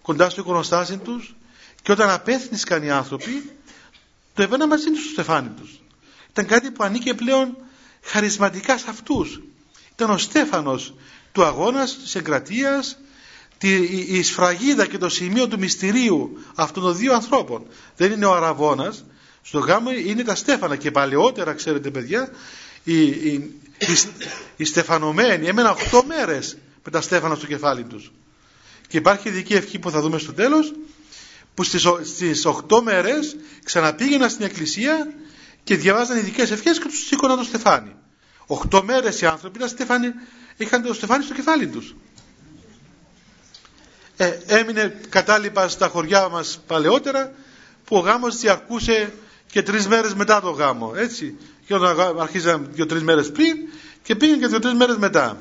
κοντά στο εικονοστάσι τους και όταν απέθνησκαν οι άνθρωποι, το έβαιναν μαζί τους στο στεφάνι τους. Ήταν κάτι που ανήκε πλέον χαρισματικά σε αυτούς. Ήταν ο Στέφανος του αγώνας, της εγκρατείας, η σφραγίδα και το σημείο του μυστηρίου αυτών των δύο ανθρώπων. Δεν είναι ο Αραβώνας, στο γάμο είναι τα Στέφανα και παλαιότερα ξέρετε παιδιά οι, οι, οι, οι στεφανωμένοι έμεναν 8 μέρες με τα Στέφανα στο κεφάλι τους. Και υπάρχει ειδική ευχή που θα δούμε στο τέλος που στις, στις 8 μέρες ξαναπήγαιναν στην εκκλησία και διαβάζαν ειδικές ευχές και τους σήκωναν το στεφάνι. 8 μέρες οι άνθρωποι τα στεφάνι, είχαν το στεφάνι στο κεφάλι τους. Ε, έμεινε κατάλοιπα στα χωριά μας παλαιότερα που ο γάμος διαρκούσε και τρεις μέρες μετά το γάμο. Έτσι. Και όταν αρχίζαν δύο-τρεις μέρες πριν και πήγαν και δύο-τρεις μέρες μετά.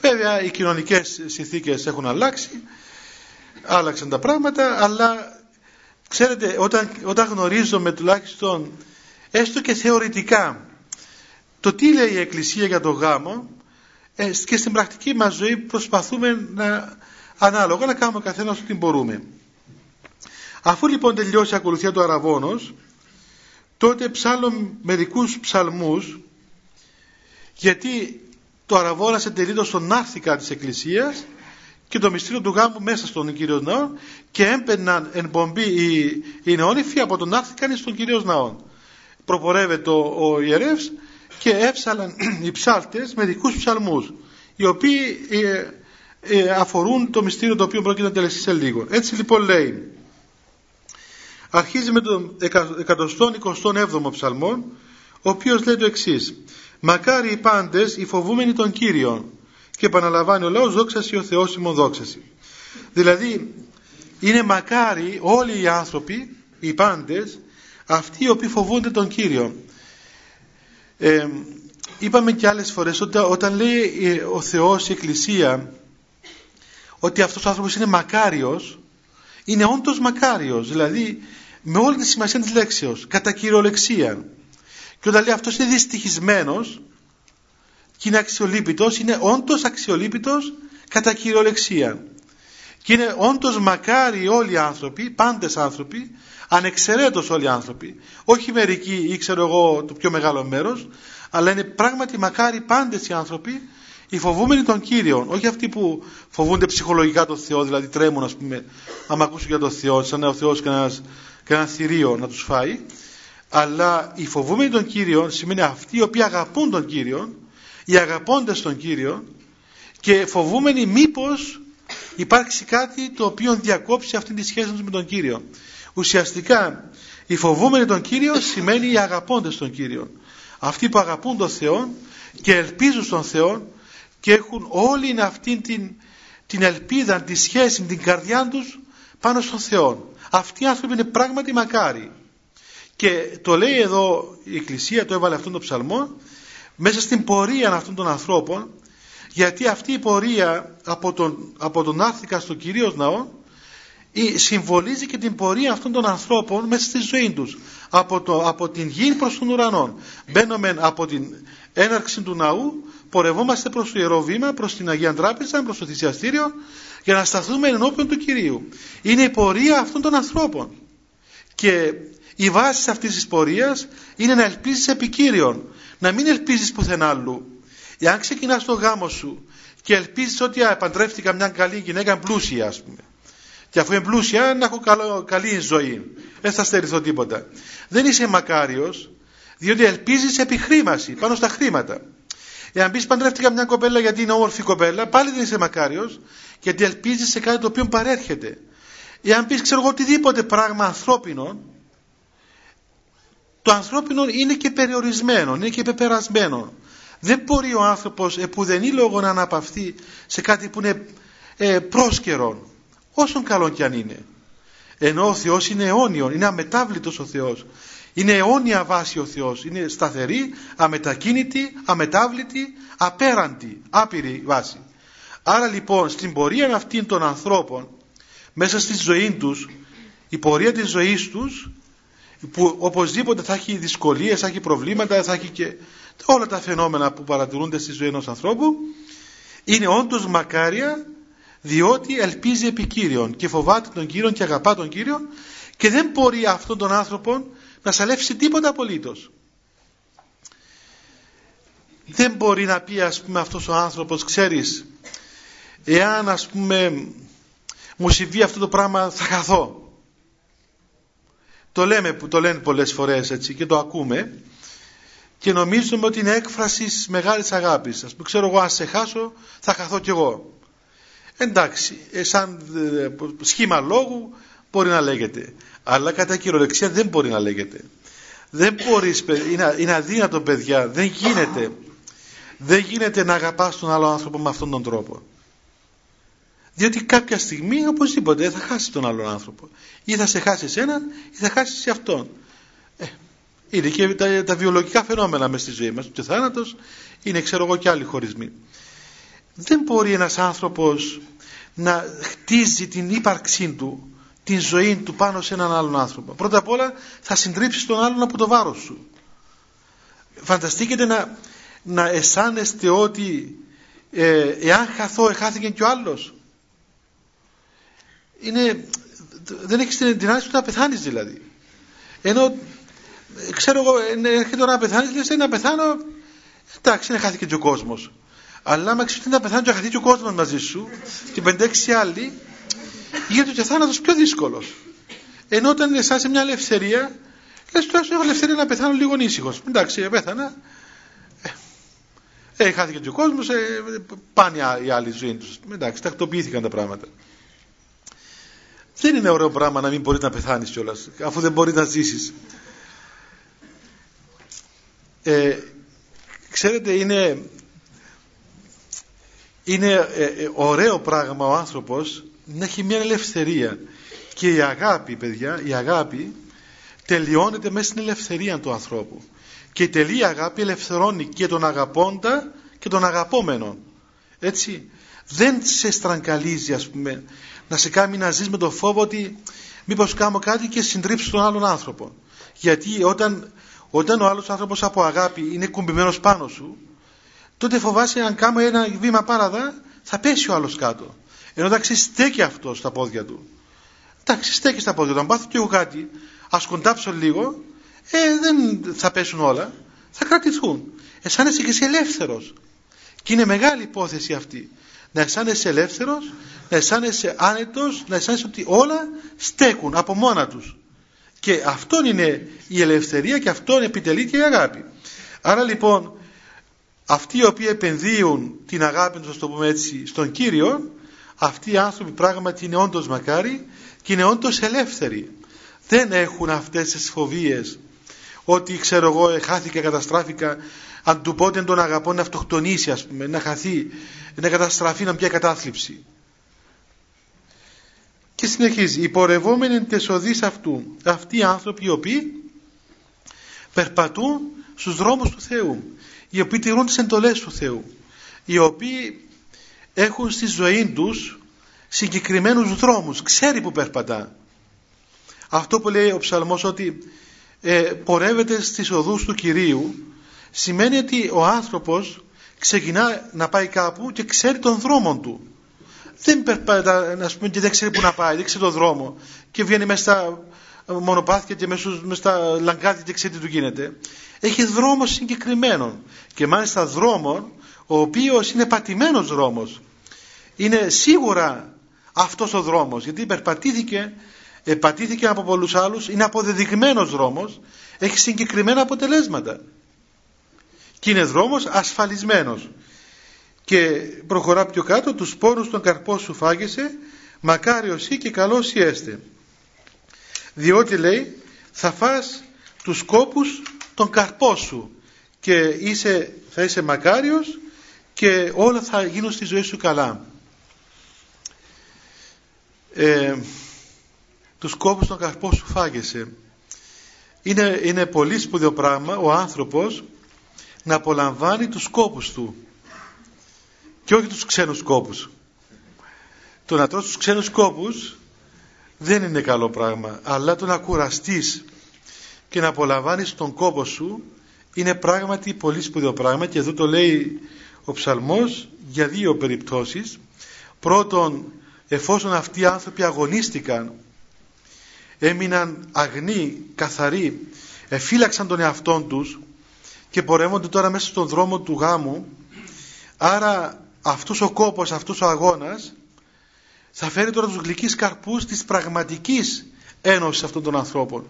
Βέβαια οι κοινωνικές συνθήκες έχουν αλλάξει, άλλαξαν τα πράγματα, αλλά ξέρετε όταν, όταν γνωρίζουμε τουλάχιστον έστω και θεωρητικά το τι λέει η Εκκλησία για το γάμο ε, και στην πρακτική μας ζωή προσπαθούμε να ανάλογα να κάνουμε καθένα ό,τι μπορούμε. Αφού λοιπόν τελειώσει η ακολουθία του Αραβόνος τότε ψάλλω μερικούς ψαλμούς γιατί το Αραβόνας εντελείται στον άρθικα της Εκκλησίας και το μυστήριο του γάμου μέσα στον Κύριο Ναό και έμπαιναν εν πομπή οι, οι νεόνυφοι από τον άρθικαν στον Κύριο Ναό. Προπορεύεται ο, ο ιερεύς και έψαλαν οι ψάλτες μερικούς ψαλμούς οι οποίοι ε, ε, αφορούν το μυστήριο το οποίο πρόκειται να τελεστεί σε λίγο. Έτσι λοιπόν λέει αρχίζει με τον 127ο ψαλμό ο οποίος λέει το εξής. μακάρι οι πάντες οι φοβούμενοι των Κύριων και επαναλαμβάνει ο λαός δόξαση ο Θεός ημών δόξαση δηλαδή είναι μακάρι όλοι οι άνθρωποι οι πάντες αυτοί οι οποίοι φοβούνται τον Κύριο ε, είπαμε και άλλες φορές ότι όταν λέει ε, ο Θεός η Εκκλησία ότι αυτός ο άνθρωπος είναι μακάριος είναι όντως μακάριος δηλαδή με όλη τη σημασία της λέξεως κατά κυριολεξία. Και όταν λέει αυτός είναι δυστυχισμένος και είναι αξιολύπητος είναι όντως αξιολύπητος κατά κυριολεξία και είναι όντως μακάρι όλοι οι άνθρωποι πάντες άνθρωποι ανεξαιρέτως όλοι οι άνθρωποι όχι μερικοί ή ξέρω εγώ το πιο μεγάλο μέρος αλλά είναι πράγματι μακάρι πάντες οι άνθρωποι οι φοβούμενοι των Κύριων. Όχι αυτοί που φοβούνται ψυχολογικά τον Θεό δηλαδή τρέμουν ας πούμε άμα ακούσουν για τον Θεό σαν ο Θεός κανένας, κανένας θηρίο να τους φάει. Αλλά οι φοβούμενοι των Κύριων σημαίνει αυτοί οι οποίοι αγαπούν τον Κύριο οι αγαπώντες των Κύριων και φοβούμενοι μήπως υπάρξει κάτι το οποίο διακόψει αυτή τη σχέση τους με τον Κύριο ουσιαστικά οι φοβούμενοι τον Κύριο σημαίνει οι αγαπώντες τον Κύριο αυτοί που αγαπούν τον Θεό και ελπίζουν στον Θεό και έχουν όλη αυτή την, την ελπίδα, τη σχέση, την καρδιά τους πάνω στον Θεό. Αυτοί οι άνθρωποι είναι πράγματι μακάρι. Και το λέει εδώ η Εκκλησία, το έβαλε αυτόν τον ψαλμό, μέσα στην πορεία αυτών των ανθρώπων, γιατί αυτή η πορεία από τον, από τον άρθηκα στο Κυρίως Ναό συμβολίζει και την πορεία αυτών των ανθρώπων μέσα στη ζωή τους. Από, το, από την γη προς τον ουρανό. Μπαίνουμε από την έναρξη του ναού πορευόμαστε προς το Ιερό Βήμα προς την Αγία Τράπεζα, προς το θυσιαστήριο για να σταθούμε ενώπιον του Κυρίου. Είναι η πορεία αυτών των ανθρώπων. Και η βάση αυτής της πορείας είναι να ελπίζεις επί Κύριον να μην ελπίζεις πουθενά άλλου εάν ξεκινάς το γάμο σου και ελπίζεις ότι επαντρεύτηκα μια καλή γυναίκα πλούσια ας πούμε και αφού είμαι πλούσια να έχω καλό, καλή ζωή. Δεν θα στερηθώ τίποτα. Δεν είσαι μακάριος, διότι ελπίζεις επιχρήμαση πάνω στα χρήματα. Εάν πεις παντρεύτηκα μια κοπέλα γιατί είναι όμορφη κοπέλα, πάλι δεν είσαι μακάριος, γιατί ελπίζεις σε κάτι το οποίο παρέρχεται. Εάν πεις ξέρω εγώ οτιδήποτε πράγμα ανθρώπινο, το ανθρώπινο είναι και περιορισμένο, είναι και πεπερασμένο. Δεν μπορεί ο άνθρωπος επουδενή λόγο να αναπαυθεί σε κάτι που είναι ε, πρόσκαιρο όσον καλό κι αν είναι. Ενώ ο Θεός είναι αιώνιον, είναι αμετάβλητος ο Θεός Είναι αιώνια βάση ο Θεός. Είναι σταθερή, αμετακίνητη, αμετάβλητη, απέραντη, άπειρη βάση. Άρα λοιπόν στην πορεία αυτήν των ανθρώπων, μέσα στη ζωή τους, η πορεία της ζωής τους, που οπωσδήποτε θα έχει δυσκολίες, θα έχει προβλήματα, θα έχει και όλα τα φαινόμενα που παρατηρούνται στη ζωή ενός ανθρώπου, είναι όντως μακάρια διότι ελπίζει επί Κύριον και φοβάται τον Κύριον και αγαπά τον Κύριον και δεν μπορεί αυτόν τον άνθρωπο να σαλεύσει τίποτα απολύτως. Δεν μπορεί να πει ας πούμε αυτός ο άνθρωπος ξέρεις εάν ας πούμε μου συμβεί αυτό το πράγμα θα χαθώ. Το λέμε, το λένε πολλές φορές έτσι και το ακούμε και νομίζουμε ότι είναι έκφραση μεγάλης αγάπης. Ας πούμε ξέρω εγώ αν σε χάσω θα χαθώ κι εγώ. Εντάξει, ε, σαν ε, σχήμα λόγου μπορεί να λέγεται. Αλλά κατά κυριολεξία δεν μπορεί να λέγεται. Δεν μπορείς, είναι, είναι αδύνατο παιδιά, δεν γίνεται. Δεν γίνεται να αγαπάς τον άλλο άνθρωπο με αυτόν τον τρόπο. Διότι κάποια στιγμή οπωσδήποτε θα χάσει τον άλλον άνθρωπο. Ή θα σε χάσει έναν ή θα χάσεις σε αυτόν. Ε, είναι και τα, τα βιολογικά φαινόμενα μες στη ζωή μας. Και ο θάνατος είναι ξέρω εγώ και άλλοι χωρισμοί. Δεν μπορεί ένας άνθρωπος να χτίζει την ύπαρξή του, την ζωή του πάνω σε έναν άλλον άνθρωπο. Πρώτα απ' όλα θα συντρίψεις τον άλλον από το βάρος σου. Φανταστείτε να, να αισθάνεστε ότι ε, εάν χαθώ, εχάθηκε και ο άλλος. Είναι, δεν έχεις την, την να πεθάνεις δηλαδή. Ενώ, ξέρω εγώ, έρχεται τώρα να πεθάνεις, λες, να πεθάνω, εντάξει, είναι χάθηκε και ο κόσμος. Αλλά άμα ξέρεις να πεθάνει και χαθεί και ο κόσμος μαζί σου και πεντέξι άλλοι, γίνεται και θάνατος πιο δύσκολος. Ενώ όταν είναι σε μια ελευθερία, λες τουλάχιστον έχω ελευθερία να πεθάνω λίγο ήσυχο. Εντάξει, πέθανα. Ε, ε, χάθηκε και ο κόσμος, ε, πάνε οι άλλοι ζωή τους. Εντάξει, τακτοποιήθηκαν τα πράγματα. Δεν είναι ωραίο πράγμα να μην μπορείς να πεθάνεις κιόλας, αφού δεν μπορείς να ζήσεις. Ε, ξέρετε, είναι είναι ε, ε, ωραίο πράγμα ο άνθρωπος να έχει μια ελευθερία. Και η αγάπη παιδιά η αγάπη τελειώνεται μέσα στην ελευθερία του ανθρώπου. Και η τελεία αγάπη ελευθερώνει και τον αγαπώντα και τον αγαπόμενο έτσι δεν σε στραγγαλίζει ας πούμε να σε κάνει να ζεις με το φόβο ότι μήπως κάνω κάτι και συντρίψεις τον άλλον άνθρωπο. Γιατί όταν, όταν ο άλλος άνθρωπος από αγάπη είναι κουμπημένος πάνω σου τότε φοβάσαι αν κάνω ένα βήμα παραδά θα πέσει ο άλλος κάτω. Ενώ εντάξει στέκει αυτός στα πόδια του. Εντάξει στέκει στα πόδια του. Αν πάθω και εγώ κάτι, ας κοντάψω λίγο, ε, δεν θα πέσουν όλα. Θα κρατηθούν. Αισθάνεσαι και εσύ ελεύθερος. Και είναι μεγάλη υπόθεση αυτή. Να αισθάνεσαι ελεύθερος, να αισθάνεσαι άνετος, να αισθάνεσαι ότι όλα στέκουν από μόνα τους. Και αυτό είναι η ελευθερία και αυτό επιτελεί και η αγάπη. Άρα λοιπόν αυτοί οι οποίοι επενδύουν την αγάπη τους, το πούμε έτσι, στον Κύριο, αυτοί οι άνθρωποι πράγματι είναι όντως μακάρι και είναι όντως ελεύθεροι. Δεν έχουν αυτές τις φοβίες ότι ξέρω εγώ χάθηκα, καταστράφηκα αν του πω δεν τον αγαπώ να αυτοκτονήσει ας πούμε, να χαθεί, να καταστραφεί, να πιάει κατάθλιψη. Και συνεχίζει, οι πορευόμενοι τεσοδείς αυτού, αυτοί οι άνθρωποι οι οποίοι περπατούν στους δρόμους του Θεού οι οποίοι τηρούν τις εντολές του Θεού οι οποίοι έχουν στη ζωή τους συγκεκριμένους δρόμους ξέρει που περπατά αυτό που λέει ο ψαλμός ότι ε, πορεύεται στις οδούς του Κυρίου σημαίνει ότι ο άνθρωπος ξεκινά να πάει κάπου και ξέρει τον δρόμο του δεν περπατά να πούμε, και δεν ξέρει που να πάει δεν ξέρει τον δρόμο. Και βγαίνει μέσα στα μονοπάτια και μέσα στα λαγκάδια και ξέρει τι του γίνεται. Έχει δρόμο συγκεκριμένο. Και μάλιστα δρόμο ο οποίος είναι πατημένος δρόμος. Είναι σίγουρα αυτός ο δρόμος γιατί περπατήθηκε επατήθηκε από πολλούς άλλους είναι αποδεδειγμένος δρόμος έχει συγκεκριμένα αποτελέσματα. Και είναι δρόμος ασφαλισμένος και προχωρά πιο κάτω τους σπόρους των καρπών σου φάγεσαι μακάριος ή και καλός ή έστε διότι λέει θα φας τους κόπους τον καρπό σου και είσαι, θα είσαι μακάριος και όλα θα γίνουν στη ζωή σου καλά. Ε, τους κόπους τον καρπό σου φάγεσαι. είναι, είναι πολύ σπουδαίο πράγμα ο άνθρωπος να απολαμβάνει τους σκόπους του και όχι τους ξένους σκόπους. Το να τρως τους ξένους σκόπους δεν είναι καλό πράγμα αλλά το να κουραστείς και να απολαμβάνεις τον κόπο σου είναι πράγματι πολύ σπουδαίο πράγμα και εδώ το λέει ο ψαλμός για δύο περιπτώσεις. Πρώτον εφόσον αυτοί οι άνθρωποι αγωνίστηκαν έμειναν αγνοί, καθαροί εφύλαξαν τον εαυτόν τους και πορεύονται τώρα μέσα στον δρόμο του γάμου άρα αυτός ο κόπος, αυτός ο αγώνας θα φέρει τώρα τους γλυκείς καρπούς της πραγματικής ένωσης αυτών των ανθρώπων.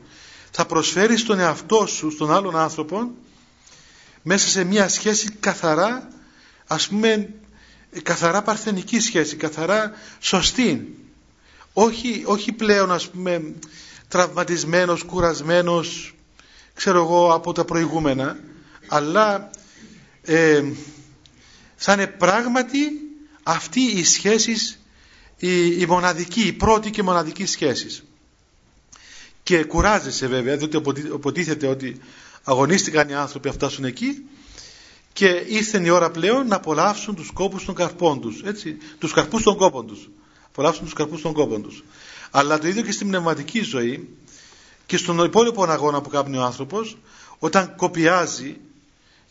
Θα προσφέρει στον εαυτό σου, στον άλλον άνθρωπο μέσα σε μια σχέση καθαρά ας πούμε καθαρά παρθενική σχέση, καθαρά σωστή. Όχι, όχι πλέον ας πούμε τραυματισμένος, κουρασμένος ξέρω εγώ από τα προηγούμενα αλλά ε, θα είναι πράγματι αυτή η σχέση η, η μοναδική, η πρώτη και μοναδική σχέση και κουράζεσαι βέβαια διότι υποτίθεται ότι αγωνίστηκαν οι άνθρωποι να φτάσουν εκεί και ήρθε η ώρα πλέον να απολαύσουν τους κόπους των καρπών τους έτσι, τους καρπούς των κόπων τους. Απολαύσουν τους καρπούς των κόπων τους. Αλλά το ίδιο και στην πνευματική ζωή και στον υπόλοιπο αγώνα που κάνει ο άνθρωπος όταν κοπιάζει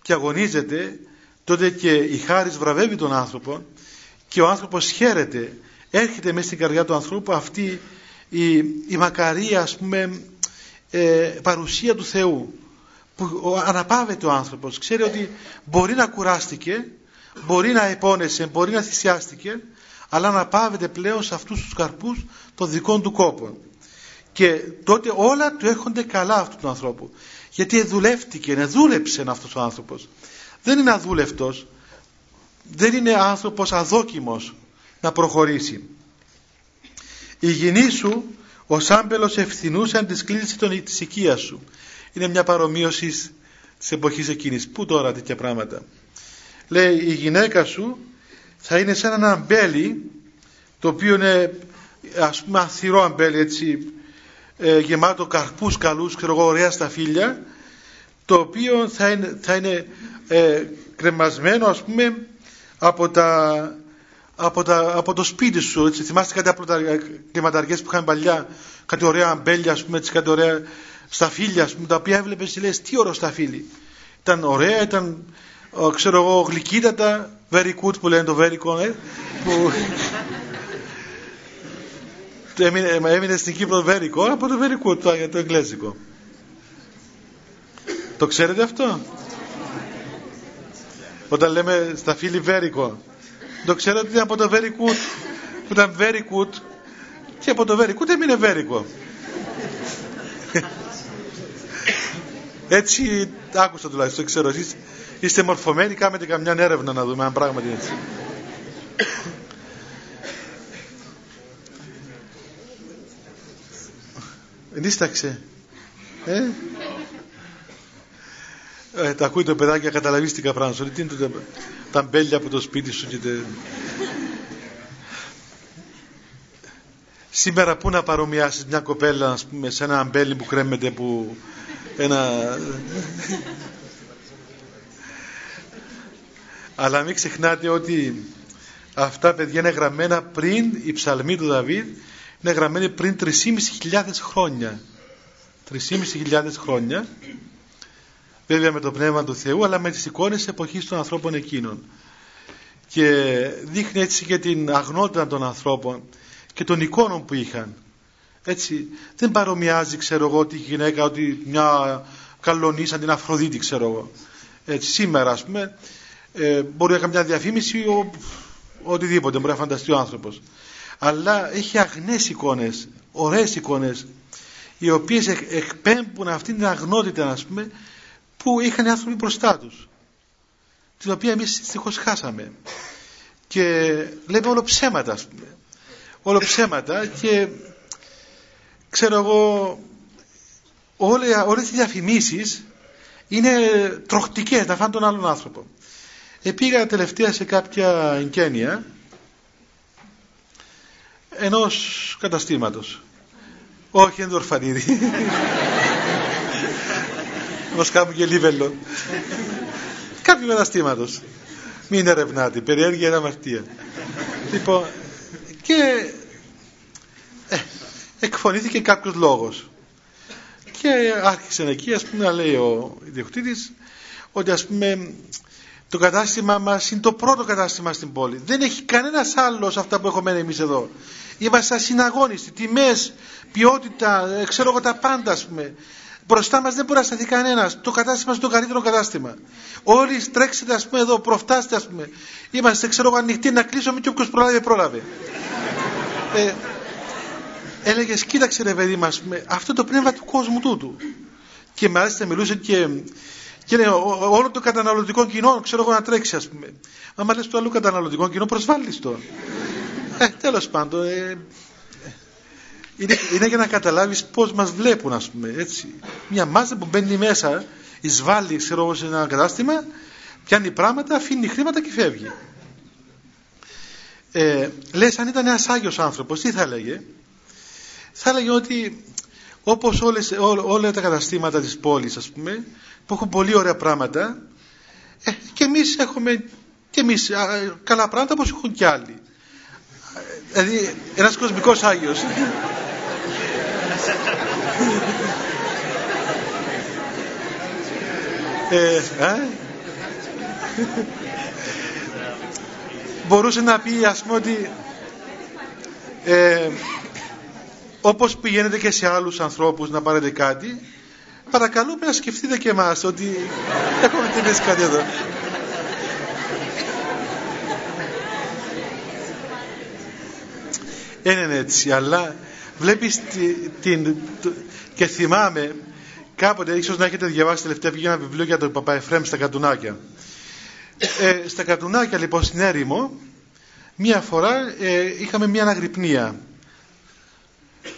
και αγωνίζεται τότε και η χάρις βραβεύει τον άνθρωπο και ο άνθρωπος χαίρεται. Έρχεται μέσα στην καρδιά του ανθρώπου αυτή η, η μακαρία ας πούμε ε, παρουσία του Θεού που αναπαύεται ο άνθρωπος. Ξέρει ότι μπορεί να κουράστηκε μπορεί να επώνεσε, μπορεί να θυσιάστηκε αλλά αναπαύεται πλέον σε αυτούς τους καρπούς των δικών του κόπων. Και τότε όλα του έρχονται καλά αυτού του ανθρώπου. Γιατί δουλεύτηκε, δούλεψε αυτός ο άνθρωπος δεν είναι αδούλευτος. Δεν είναι άνθρωπος αδόκιμος να προχωρήσει. Η γυνή σου ο άμπελος ευθυνούσαν της σκλήση των, της οικίας σου. Είναι μια παρομοίωση της εποχής εκείνης. Πού τώρα τέτοια πράγματα. Λέει η γυναίκα σου θα είναι σαν ένα αμπέλι το οποίο είναι ας πούμε αθυρό αμπέλι έτσι ε, γεμάτο καρπούς καλούς ξέρω εγώ ωραία σταφύλια το οποίο θα είναι, θα είναι ε, κρεμασμένο ας πούμε από, τα, από, τα, από το σπίτι σου έτσι. θυμάστε κάτι από τα κλιματαριές που είχαν παλιά; Κάτι ωραία αμπέλια ας πούμε έτσι, κάτι ωραία σταφύλια ας πούμε, τα οποία έβλεπες και λες τι ωραίο σταφύλι ήταν ωραία, ήταν ξέρω εγώ γλυκύτατα very good που λένε το very good ε, που έμεινε, έμεινε στην Κύπρο very good από το very good το, το εγγλέζικο το ξέρετε αυτό; Όταν λέμε στα φίλη βέρικο το ξέρετε ότι από το very good. Που ήταν very good. Και από το very good έμεινε βέρικο έτσι άκουσα τουλάχιστον ξέρω εσείς είστε μορφωμένοι κάνετε καμιά έρευνα να δούμε αν πράγματι έτσι. Ενίσταξε. Ε; Ε, τα ακούει το παιδάκι, καταλαβείς τι καπράνσο. Τι είναι το, τα μπέλια από το σπίτι σου και τε... Σήμερα πού να παρομοιάσεις μια κοπέλα ας πούμε, σε ένα αμπέλι που κρέμεται που ένα... Αλλά μην ξεχνάτε ότι αυτά παιδιά είναι γραμμένα πριν η ψαλμή του Δαβίδ είναι γραμμένη πριν 3.500 χρόνια 3.500 χρόνια βέβαια με το Πνεύμα του Θεού αλλά με τις εικόνες εποχής των ανθρώπων εκείνων. Και δείχνει έτσι και την αγνότητα των ανθρώπων και των εικόνων που είχαν. Έτσι δεν παρομοιάζει ξέρω εγώ τη γυναίκα ότι μια καλονή σαν την Αφροδίτη ξέρω εγώ. Έτσι σήμερα ας πούμε ε, μπορεί να κάνει μια διαφήμιση ο, οτιδήποτε μπορεί να φανταστεί ο άνθρωπος. Αλλά έχει αγνές εικόνες ωραίες εικόνες οι οποίες εκπέμπουν αυτήν την αγνότητα ας πούμε που είχαν οι άνθρωποι μπροστά τους την οποία εμείς δυστυχώς χάσαμε. Και λέμε όλο ψέματα ας πούμε. Όλο ψέματα και ξέρω εγώ όλες, όλες οι διαφημίσεις είναι τροχτικές να φάνε τον άλλον άνθρωπο. Επήγα τελευταία σε κάποια εγκαίνια ενός καταστήματος. Όχι ενδορφανίδη Μας κάνουν και λίβελο. Κάποιου καταστήματο. Μην ερευνάτε. Περιέργεια είναι αμαρτία. λοιπόν, και ε, εκφωνήθηκε κάποιος λόγος. Και άρχισε εκεί, ας πούμε, να λέει ο ιδιοκτήτης ότι ας πούμε το κατάστημα μας είναι το πρώτο κατάστημα στην πόλη. Δεν έχει κανένας άλλος αυτά που έχουμε εμείς εδώ. Είμαστε ασυναγώνιστοι, τιμές, ποιότητα, ε, ξέρω εγώ τα πάντα ας πούμε. Μπροστά μας δεν μπορεί να σταθεί κανένας. Το κατάστημα είναι το καλύτερο κατάστημα. Όλοι τρέξετε ας πούμε εδώ, προφτάστε ας πούμε. Είμαστε ξέρω εγώ ανοιχτοί να κλείσουμε και όποιος προλάβει πρόλαβε. ε, έλεγες κοίταξε ρε παιδί μας, αυτό το πνεύμα του κόσμου τούτου. Και μάλιστα μιλούσε και και λέει, όλο το καταναλωτικό κοινό, ξέρω εγώ να τρέξει, ας πούμε. Άμα λες το άλλο καταναλωτικό κοινό, προσβάλλεις το. Ε, τέλος πάντων. Ε, είναι, είναι για να καταλάβεις πώς μας βλέπουν, ας πούμε. Έτσι. Μια μάζα που μπαίνει μέσα, εισβάλλει, ξέρω εγώ, σε ένα κατάστημα, πιάνει πράγματα, αφήνει χρήματα και φεύγει. Ε, λες αν ήταν ένας Άγιος άνθρωπος τι θα έλεγε; Θα έλεγε ότι όπως όλες, όλα τα καταστήματα της πόλης ας πούμε που έχουν πολύ ωραία πράγματα ε, και εμείς έχουμε και εμείς καλά πράγματα όπως έχουν κι άλλοι. Δηλαδή ένας κοσμικός Άγιος. Ε, μπορούσε να πει ας πούμε ότι ε, όπως πηγαίνετε και σε άλλους ανθρώπους να πάρετε κάτι παρακαλούμε να σκεφτείτε και εμάς ότι έχουμε τιμήσει κάτι εδώ. Δεν είναι έτσι, αλλά βλέπεις την, και θυμάμαι κάποτε, ίσως να έχετε διαβάσει τελευταία βγήκε ένα βιβλίο για τον Παπα Εφραίμ στα Κατουνάκια. Ε, στα Κατουνάκια λοιπόν στην έρημο, μία φορά ε, είχαμε μία αναγρυπνία.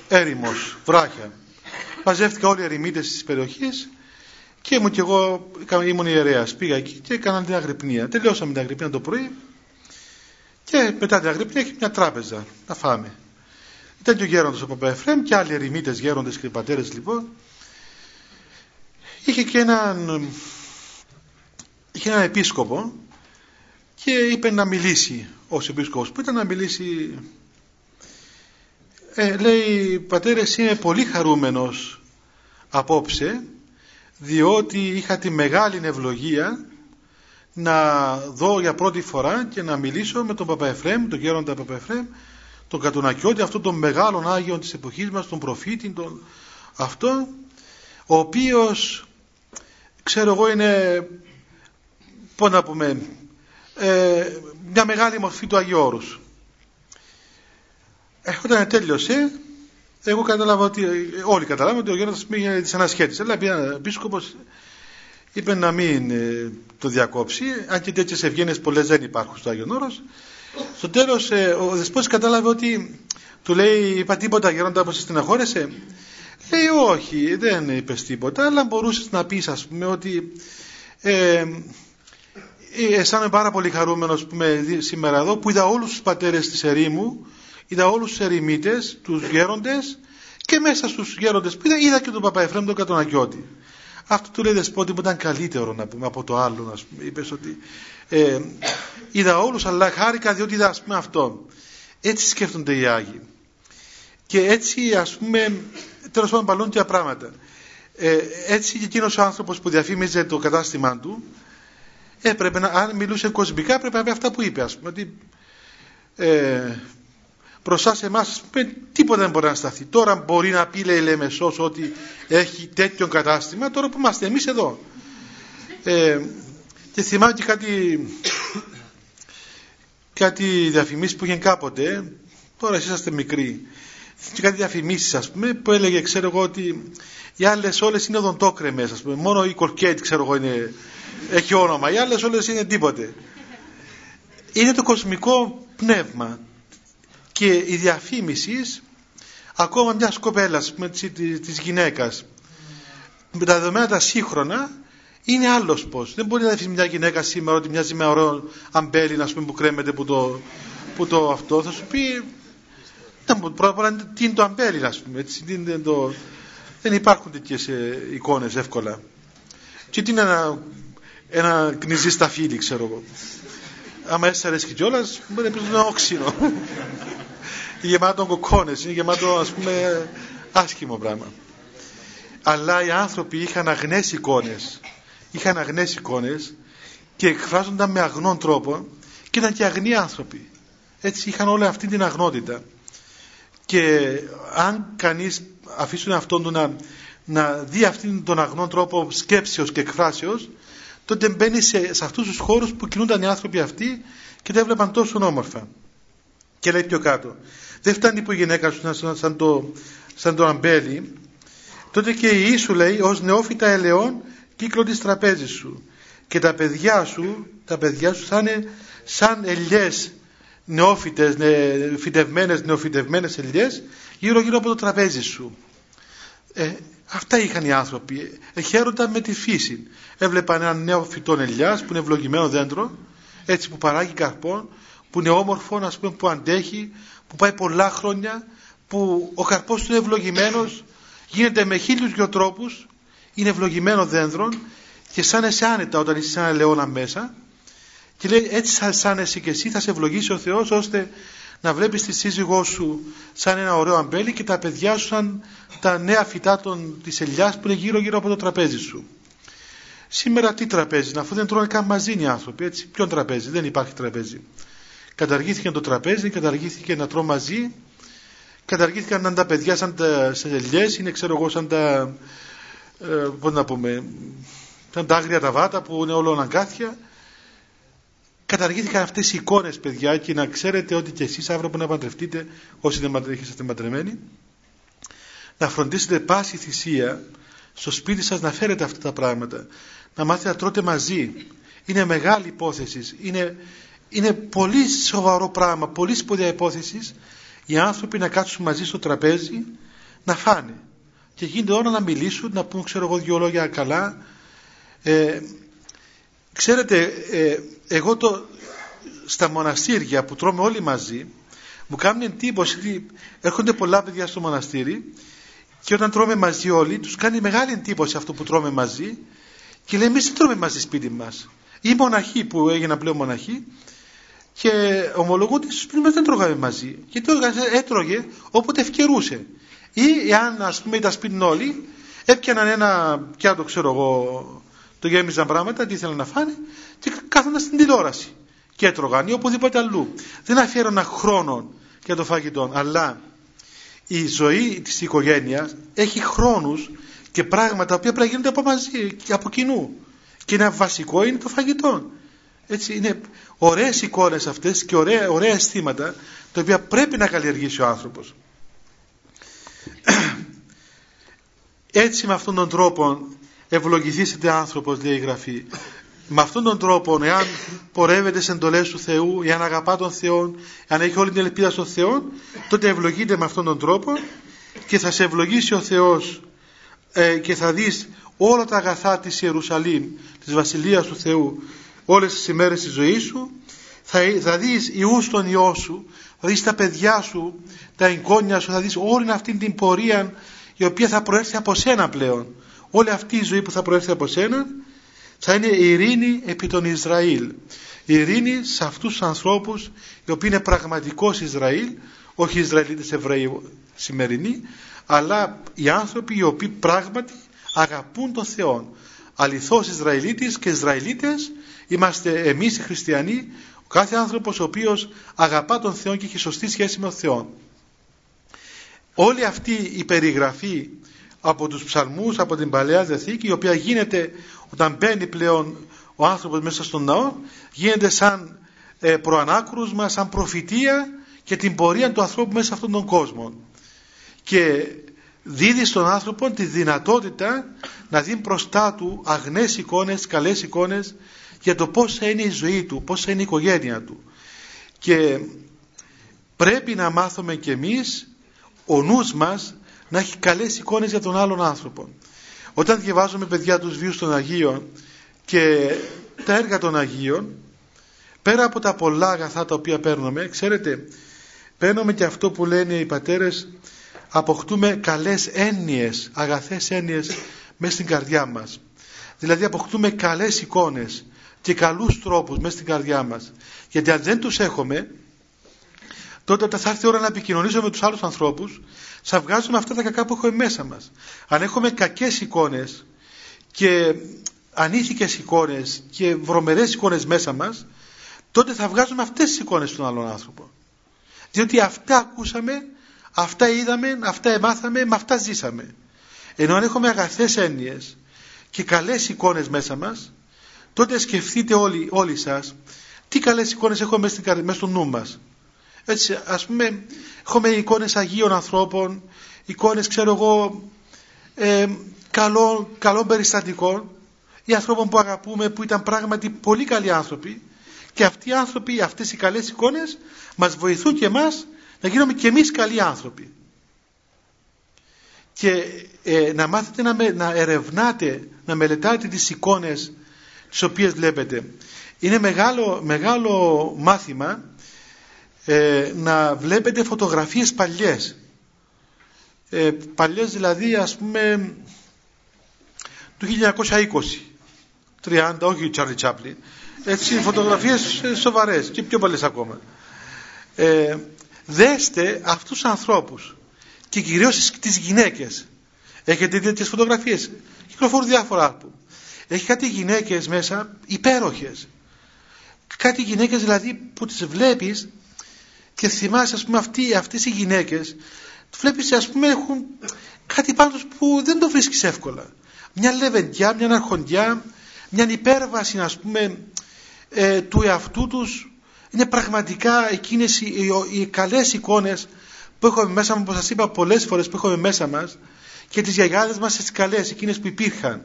Έρημος, βράχια. Μαζεύτηκα όλοι οι ερημίτες της περιοχής και ήμουν και εγώ, ήμουν ιερέας. Πήγα εκεί και έκανα την αγρυπνία. Τελειώσαμε την αγρυπνία το πρωί και μετά την αγρυπνία έχει μια τράπεζα να φάμε. Ήταν και ο γέροντας ο Παπαεφρέμ και άλλοι ερημίτες γέροντες και πατέρες λοιπόν. Είχε και έναν, είχε έναν επίσκοπο και είπε να μιλήσει ως επίσκοπος που ήταν να μιλήσει ε, λέει πατέρες είμαι πολύ χαρούμενος απόψε διότι είχα τη μεγάλη ευλογία να δω για πρώτη φορά και να μιλήσω με τον Παπαεφρέμ, τον γέροντα Παπαεφρέμ, τον Κατουνακιώτη, αυτόν τον μεγάλο Άγιο της εποχής μας, τον προφήτη, τον... αυτό, ο οποίος, ξέρω εγώ, είναι, πώς να πούμε, ε, μια μεγάλη μορφή του Αγίου Όρους. Ε, όταν τέλειωσε, εγώ κατάλαβα ότι, όλοι καταλάβαμε ότι ο Γιώργος πήγε τη ανασχέτηση. Αλλά πήρε ένα επίσκοπος, είπε να μην ε, το διακόψει, αν και τέτοιες ευγένειες πολλές δεν υπάρχουν στο Άγιο Όρος. Στο τέλος, ε, ο δεσπότης κατάλαβε ότι του λέει: Είπα τίποτα, Γέροντα, όπω στεναχώρεσαι. Λέει: Όχι, δεν είπες τίποτα, αλλά μπορούσες να πεις, ας πούμε, ότι. Ε, αισθάνομαι πάρα πολύ χαρούμενος σήμερα εδώ που είδα όλους τους πατέρες της ερήμου είδα όλους τους ερημίτες, τους γέροντες και μέσα στους γέροντες που είδα, είδα και τον Παπαεφρέμ τον Κατονακιώτη. Αυτό του λέει δεσπότη που ήταν καλύτερο να πούμε από το άλλο. Να πούμε. Είπες ότι ε, είδα όλους αλλά χάρηκα διότι είδα ας πούμε αυτό. Έτσι σκέφτονται οι Άγιοι. Και έτσι ας πούμε τέλος πάντων παλούν και πράγματα. Ε, έτσι και εκείνος ο άνθρωπος που διαφήμιζε το κατάστημά του έπρεπε να, αν μιλούσε κοσμικά έπρεπε να πει αυτά που είπε ας πούμε ότι ε, μπροστά σε εμάς τίποτα δεν μπορεί να σταθεί. Τώρα μπορεί να πει λέει Λεμεσός ότι έχει τέτοιο κατάστημα, τώρα που είμαστε εμείς εδώ. Ε, και θυμάμαι και κάτι, κάτι διαφημίσεις που είχε κάποτε, τώρα εσείς είστε μικροί, και κάτι διαφημίσεις ας πούμε, που έλεγε ξέρω εγώ ότι οι άλλες όλες είναι οδοντόκρεμες ας πούμε, μόνο η κορκέτη ξέρω εγώ είναι, έχει όνομα, οι άλλες όλες είναι τίποτε. Είναι το κοσμικό πνεύμα και η διαφήμισης ακόμα μιας κοπέλας της γυναίκας με τα δεδομένα τα σύγχρονα είναι άλλος πώς. Δεν μπορεί να διαφημίσει μια γυναίκα σήμερα ότι μοιάζει με ωραίο αμπέλι πούμε, που κρέμεται που το, που το αυτό. Θα σου πει. Πρώτα απ' όλα τι είναι το αμπέλι, α πούμε. Έτσι, το... Δεν υπάρχουν τέτοιες εικόνες εύκολα. Και τι είναι ένα, ένα κνηζί στα φίλη, ξέρω εγώ. Άμα έτσι αρέσει κιόλας, μπορεί να πεις ένα όξινο. Γεμάτο κοκκόνες, είναι γεμάτο ας πούμε άσχημο πράγμα. Αλλά οι άνθρωποι είχαν αγνές εικόνες. Είχαν αγνές εικόνες και εκφράζονταν με αγνών τρόπο και ήταν και αγνοί άνθρωποι. Έτσι είχαν όλη αυτή την αγνότητα. Και αν κανείς αφήσουν αυτόν του να, να δει αυτόν τον αγνόν τρόπο σκέψεως και εκφράσεως, τότε μπαίνει σε, σε αυτούς τους χώρους που κινούνταν οι άνθρωποι αυτοί και τα έβλεπαν τόσο όμορφα. Και λέει πιο κάτω. Δεν φτάνει που η γυναίκα σου σαν, σαν, το, σαν το αμπέλι, τότε και η σου λέει ως νεόφυτα ελαιών κύκλο της τραπέζης σου και τα παιδιά σου, τα παιδιά σου θα είναι σαν ελιές νεόφυτες, φυτευμένες, νεοφυτευμένες ελιές γύρω γύρω από το τραπέζι σου. Ε, αυτά είχαν οι άνθρωποι. Εχαίρονταν με τη φύση. Έβλεπαν ένα νέο φυτό ελιάς που είναι ευλογημένο δέντρο, έτσι που παράγει καρπό, που είναι όμορφο, ας πούμε, που αντέχει, που πάει πολλά χρόνια, που ο καρπός του είναι ευλογημένος, γίνεται με χίλιους δυο τρόπους, είναι ευλογημένο δέντρο και σαν εσύ άνετα όταν είσαι σαν ελαιόνα μέσα και λέει έτσι σαν εσύ και εσύ θα σε ευλογήσει ο Θεός ώστε να βλέπεις τη σύζυγό σου σαν ένα ωραίο αμπέλι και τα παιδιά σου σαν τα νέα φυτά των, της ελιάς που είναι γύρω γύρω από το τραπέζι σου. Σήμερα τι τραπέζι, αφού δεν τρώνε καν μαζί οι άνθρωποι, έτσι. Ποιον τραπέζι, δεν υπάρχει τραπέζι. Καταργήθηκε το τραπέζι, καταργήθηκε να τρώω μαζί, καταργήθηκαν τα παιδιά σαν τα ελιές, είναι ξέρω εγώ σαν τα, ε, πώς να πούμε, ήταν τα άγρια τα βάτα που είναι όλο αγκάθια. Καταργήθηκαν αυτές οι εικόνες παιδιά και να ξέρετε ότι και εσείς αύριο που να παντρευτείτε όσοι δεν είστε παντρεμένοι να φροντίσετε πάση θυσία στο σπίτι σας να φέρετε αυτά τα πράγματα. Να μάθετε να τρώτε μαζί. Είναι μεγάλη υπόθεση. Είναι, είναι πολύ σοβαρό πράγμα πολύ σπουδαία υπόθεση οι άνθρωποι να κάτσουν μαζί στο τραπέζι να φάνε και γίνεται ώρα να μιλήσουν να πούν ξέρω εγώ δυο λόγια καλά ε, ξέρετε, ε, εγώ το, στα μοναστήρια που τρώμε όλοι μαζί, μου κάνει εντύπωση ότι έρχονται πολλά παιδιά στο μοναστήρι και όταν τρώμε μαζί όλοι, τους κάνει μεγάλη εντύπωση αυτό που τρώμε μαζί και λέει εμείς δεν τρώμε μαζί σπίτι μας; Ή μοναχοί που έγιναν πλέον μοναχοί και ομολογούν ότι στο σπίτι μας δεν τρώγαμε μαζί. Γιατί έτρωγε όποτε ευκαιρούσε. Ή αν ας πούμε ήταν σπίτι όλοι, έπιαναν ένα πιάτο ξέρω εγώ το γέμιζαν πράγματα, τι ήθελαν να φάνε και κάθονταν στην τηλεόραση και έτρωγαν ή οπουδήποτε αλλού. Δεν αφιέρωναν χρόνο για το φαγητό, αλλά η ζωή της οικογένειας έχει χρόνους και πράγματα που πρέπει να γίνονται από μαζί και από κοινού. Και ένα βασικό είναι το φαγητό. Έτσι είναι ωραίες εικόνες αυτές και ωραία, ωραία αισθήματα τα οποία πρέπει να καλλιεργήσει ο άνθρωπος. Έτσι με αυτόν τον τρόπο ευλογηθήσετε άνθρωπος λέει η Γραφή με αυτόν τον τρόπο εάν πορεύεται σε εντολές του Θεού εάν αγαπά τον Θεό εάν έχει όλη την ελπίδα στον Θεό τότε ευλογείται με αυτόν τον τρόπο και θα σε ευλογήσει ο Θεός ε, και θα δεις όλα τα αγαθά της Ιερουσαλήμ της Βασιλείας του Θεού όλες τις ημέρες της ζωής σου θα, θα δεις ιούς τον Υιό σου θα δεις τα παιδιά σου τα εγγόνια σου θα δεις όλη αυτή την πορεία η οποία θα προέρθει από σένα πλέον όλη αυτή η ζωή που θα προέρθει από σένα θα είναι η ειρήνη επί τον Ισραήλ. Η ειρήνη σε αυτούς τους ανθρώπους οι οποίοι είναι πραγματικός Ισραήλ, όχι Ισραηλίτες Εβραίοι σημερινοί, αλλά οι άνθρωποι οι οποίοι πράγματι αγαπούν τον Θεό. Αληθώς Ισραηλίτης και Ισραηλίτες είμαστε εμείς οι χριστιανοί, ο κάθε άνθρωπος ο οποίος αγαπά τον Θεό και έχει σωστή σχέση με τον Θεό. Όλη αυτή η περιγραφή από τους ψαλμούς, από την Παλαιά Διαθήκη, η οποία γίνεται όταν μπαίνει πλέον ο άνθρωπος μέσα στον ναό, γίνεται σαν ε, προανάκρουσμα, σαν προφητεία και την πορεία του ανθρώπου μέσα σε αυτόν τον κόσμο. Και δίδει στον άνθρωπο τη δυνατότητα να δει μπροστά του αγνές εικόνες, καλές εικόνες για το πώς θα είναι η ζωή του, πώς θα είναι η οικογένεια του. Και πρέπει να μάθουμε κι εμείς ο νους μας να έχει καλές εικόνες για τον άλλον άνθρωπο. Όταν διαβάζουμε παιδιά τους βίους των Αγίων και τα έργα των Αγίων, πέρα από τα πολλά αγαθά τα οποία παίρνουμε, ξέρετε, παίρνουμε και αυτό που λένε οι πατέρες, αποκτούμε καλές έννοιες, αγαθές έννοιες μέσα στην καρδιά μας. Δηλαδή αποκτούμε καλές εικόνες και καλούς τρόπους μέσα στην καρδιά μας. Γιατί αν δεν τους έχουμε, τότε όταν θα έρθει η ώρα να επικοινωνήσουμε με τους άλλους ανθρώπους, θα βγάζουμε αυτά τα κακά που έχουμε μέσα μας. Αν έχουμε κακές εικόνες και ανήθικες εικόνες και βρωμερές εικόνες μέσα μας, τότε θα βγάζουμε αυτές τις εικόνες στον άλλον άνθρωπο. Διότι αυτά ακούσαμε, αυτά είδαμε, αυτά εμάθαμε, με αυτά ζήσαμε. Ενώ αν έχουμε αγαθές έννοιες και καλές εικόνες μέσα μας, τότε σκεφτείτε όλοι, όλοι σας τι καλές εικόνες έχουμε μέσα, μέσα στο νου μας. Έτσι, ας πούμε, έχουμε εικόνες Αγίων ανθρώπων, εικόνες, ξέρω εγώ, ε, καλών, καλών περιστατικών, ή ανθρώπων που αγαπούμε, που ήταν πράγματι πολύ καλοί άνθρωποι, και αυτοί οι άνθρωποι, αυτές οι καλές εικόνες, μας βοηθούν και εμάς να γίνουμε και εμείς καλοί άνθρωποι. Και ε, να μάθετε να, να ερευνάτε, να μελετάτε τις εικόνες τις οποίες βλέπετε. Είναι μεγάλο, μεγάλο μάθημα ε, να βλέπετε φωτογραφίες παλιές. Ε, παλιές δηλαδή ας πούμε του 1920, 30, όχι Τσάρλι Τσάπλιν. Έτσι φωτογραφίες σοβαρές και πιο πολλές ακόμα. Ε, δέστε αυτούς τους ανθρώπους και κυρίως τις γυναίκες. Έχετε δει τις φωτογραφίες. Κυκλοφορούν διάφορα άλπου. Έχει κάτι γυναίκες μέσα υπέροχες. Κάτι γυναίκες δηλαδή που τις βλέπεις και θυμάσαι ας πούμε αυτοί, αυτές οι γυναίκες βλέπεις ας πούμε έχουν κάτι πάνω τους που δεν το βρίσκεις εύκολα. Μια λεβεντιά, μια αρχοντιά, μια υπέρβαση ας πούμε ε, του εαυτού τους είναι πραγματικά εκείνες οι, οι, οι καλές εικόνες που έχουμε μέσα μας, όπως σας είπα πολλές φορές που έχουμε μέσα μας και τις γιαγιάδες μας τις καλές, εκείνες που υπήρχαν.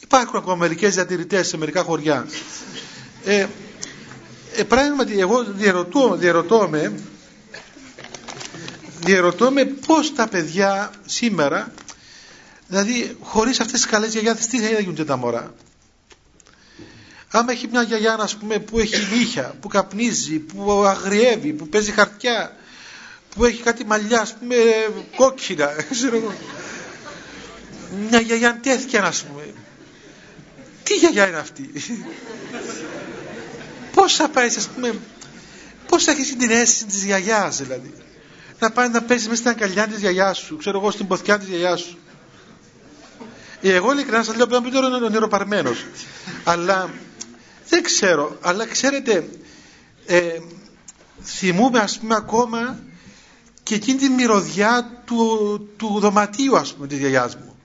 Υπάρχουν ακόμα μερικές διατηρητές σε μερικά χωριά. Ε, ε, πράγματι εγώ διαρωτώ, διαρωτώ με διαρωτώ με πώς τα παιδιά σήμερα δηλαδή χωρίς αυτές τις καλές γιαγιάδες τι θα γίνονται τα μωρά; Άμα έχει μια γιαγιά ας πούμε, που έχει νύχια που καπνίζει, που αγριεύει που παίζει χαρτιά που έχει κάτι μαλλιά ας πούμε κόκκινα μια γιαγιά τέτοια ας πούμε. Τι γιαγιά είναι αυτή; Πώς θα πάει ας πούμε πώς θα έχεις την αίσθηση της γιαγιάς δηλαδή; Να πάει να παίζει μέσα στην αγκαλιά της γιαγιάς σου ξέρω εγώ στην ποθιά της γιαγιάς σου. Ε, εγώ ειλικρινά σας λέω πρέπει να είναι νεροπαρμένος αλλά δεν ξέρω αλλά ξέρετε ε, θυμούμε ας πούμε ακόμα και εκείνη τη μυρωδιά του, του δωματίου ας πούμε της γιαγιάς μου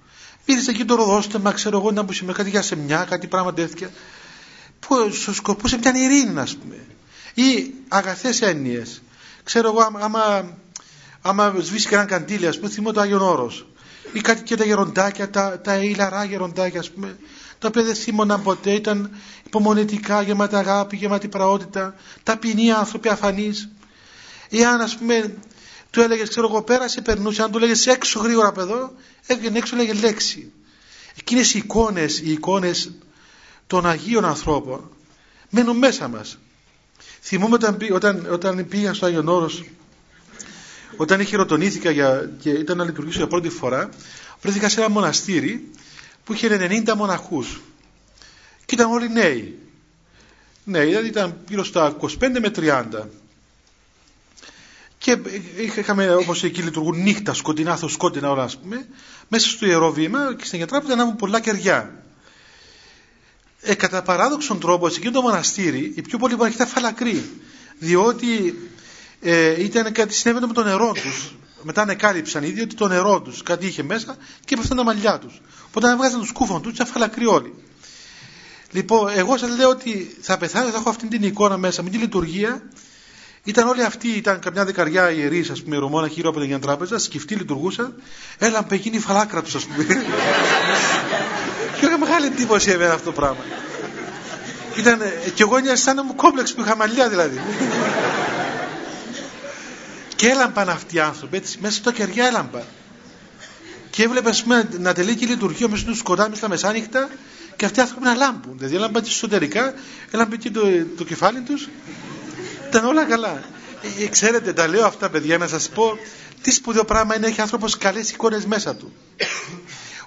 Ήρθε εκεί το ροδόστεμα, ξέρω εγώ, να μπούσε με κάτι για σεμιά, κάτι πράγματα τέτοια. Που σου σκοπούσε μια ειρήνη, ας πούμε. Ή αγαθές έννοιες. Ξέρω εγώ, άμα, άμα σβήσει κανένα καντήλι, ας πούμε, θυμώ το Άγιον Όρος. Ή κάτι και τα γεροντάκια, τα, τα ηλαρά γεροντάκια, ας πούμε, τα οποία δεν θύμωναν ποτέ, ήταν υπομονετικά, γεμάτα αγάπη, γεμάτη πραότητα, ταπεινοί άνθρωποι αφανείς. Εάν, ας πούμε, του έλεγες, ξέρω εγώ, πέρασε, περνούσε. Αν του έλεγε έξω γρήγορα παιδό, έβγαινε έξω, λέγε λέξη. Εκείνες οι εικόνες, οι εικόνες των Αγίων ανθρώπων μένουν μέσα μας. Θυμούμαι όταν, όταν, όταν πήγα στο Άγιον Όρος, όταν χειροτονήθηκα για, και ήταν να λειτουργήσω για πρώτη φορά, βρέθηκα σε ένα μοναστήρι που είχε 90 μοναχούς. Και ήταν όλοι νέοι. Ναι, δηλαδή ήταν γύρω στα 25 με 30. Και είχαμε όπως εκεί λειτουργούν νύχτα, σκοτεινά, σκότεινα όλα, ας πούμε, μέσα στο ιερό βήμα και στην γιατράπητα να πολλά κεριά. Ε, κατά παράδοξον τρόπο, σε εκείνο το μοναστήρι, οι πιο πολλοί μοναχοί ήταν φαλακροί. Διότι ε, ήταν κάτι συνέβαινε με το νερό τους. Μετά ανεκάλυψαν ήδη ότι το νερό τους κάτι είχε μέσα και έπεφταν τα μαλλιά τους. Οπότε αν έβγαζαν του κούφων τους, ήταν φαλακροί όλοι. Λοιπόν, εγώ σας λέω ότι θα πεθάνω, θα έχω αυτή την εικόνα μέσα με τη λειτουργία ήταν όλοι αυτοί, ήταν καμιά δεκαριά ιερείς, ας πούμε, Ρωμόνα γύρω από την τράπεζα, σκεφτοί λειτουργούσαν, έλαν πεγίνει η φαλάκρα τους, ας πούμε. και είχα μεγάλη εντύπωση εμένα αυτό το πράγμα. Ήταν, και εγώ αισθάνομαι μου κόμπλεξ που είχα μαλλιά δηλαδή. Και έλαμπαν αυτοί οι άνθρωποι, έτσι, μέσα στο κεριά έλαμπαν. Και έβλεπες, ας πούμε, να τελεί και η λειτουργία μέσα του σκοτάδι στα μεσάνυχτα και αυτοί οι άνθρωποι να λάμπουν. Δηλαδή, έλαμπαν εσωτερικά, έλαμπε και το, το κεφάλι τους ήταν όλα καλά. Ε, ξέρετε, τα λέω αυτά παιδιά να σας πω τι σπουδαίο πράγμα είναι να έχει άνθρωπος καλές εικόνες μέσα του.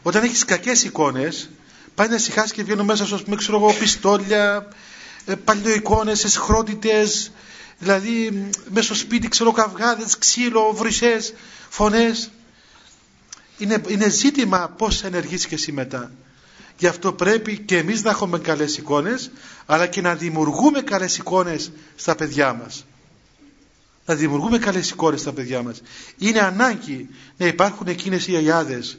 Όταν έχεις κακές εικόνες, πάει να ησυχάσει και βγαίνουν μέσα σου, με ξέρω εγώ, πιστόλια, ε, παλιοεικόνες, εσχρότητες, δηλαδή μέσα στο σπίτι ξέρω καυγάδες, ξύλο, βρυσές, φωνές. Είναι, είναι ζήτημα πώς θα ενεργήσεις και εσύ μετά. Γι' αυτό πρέπει και εμείς να έχουμε καλές εικόνες, αλλά και να δημιουργούμε καλές εικόνες στα παιδιά μας. Να δημιουργούμε καλές εικόνες στα παιδιά μας. Είναι ανάγκη να υπάρχουν εκείνες οι γιαγιάδες,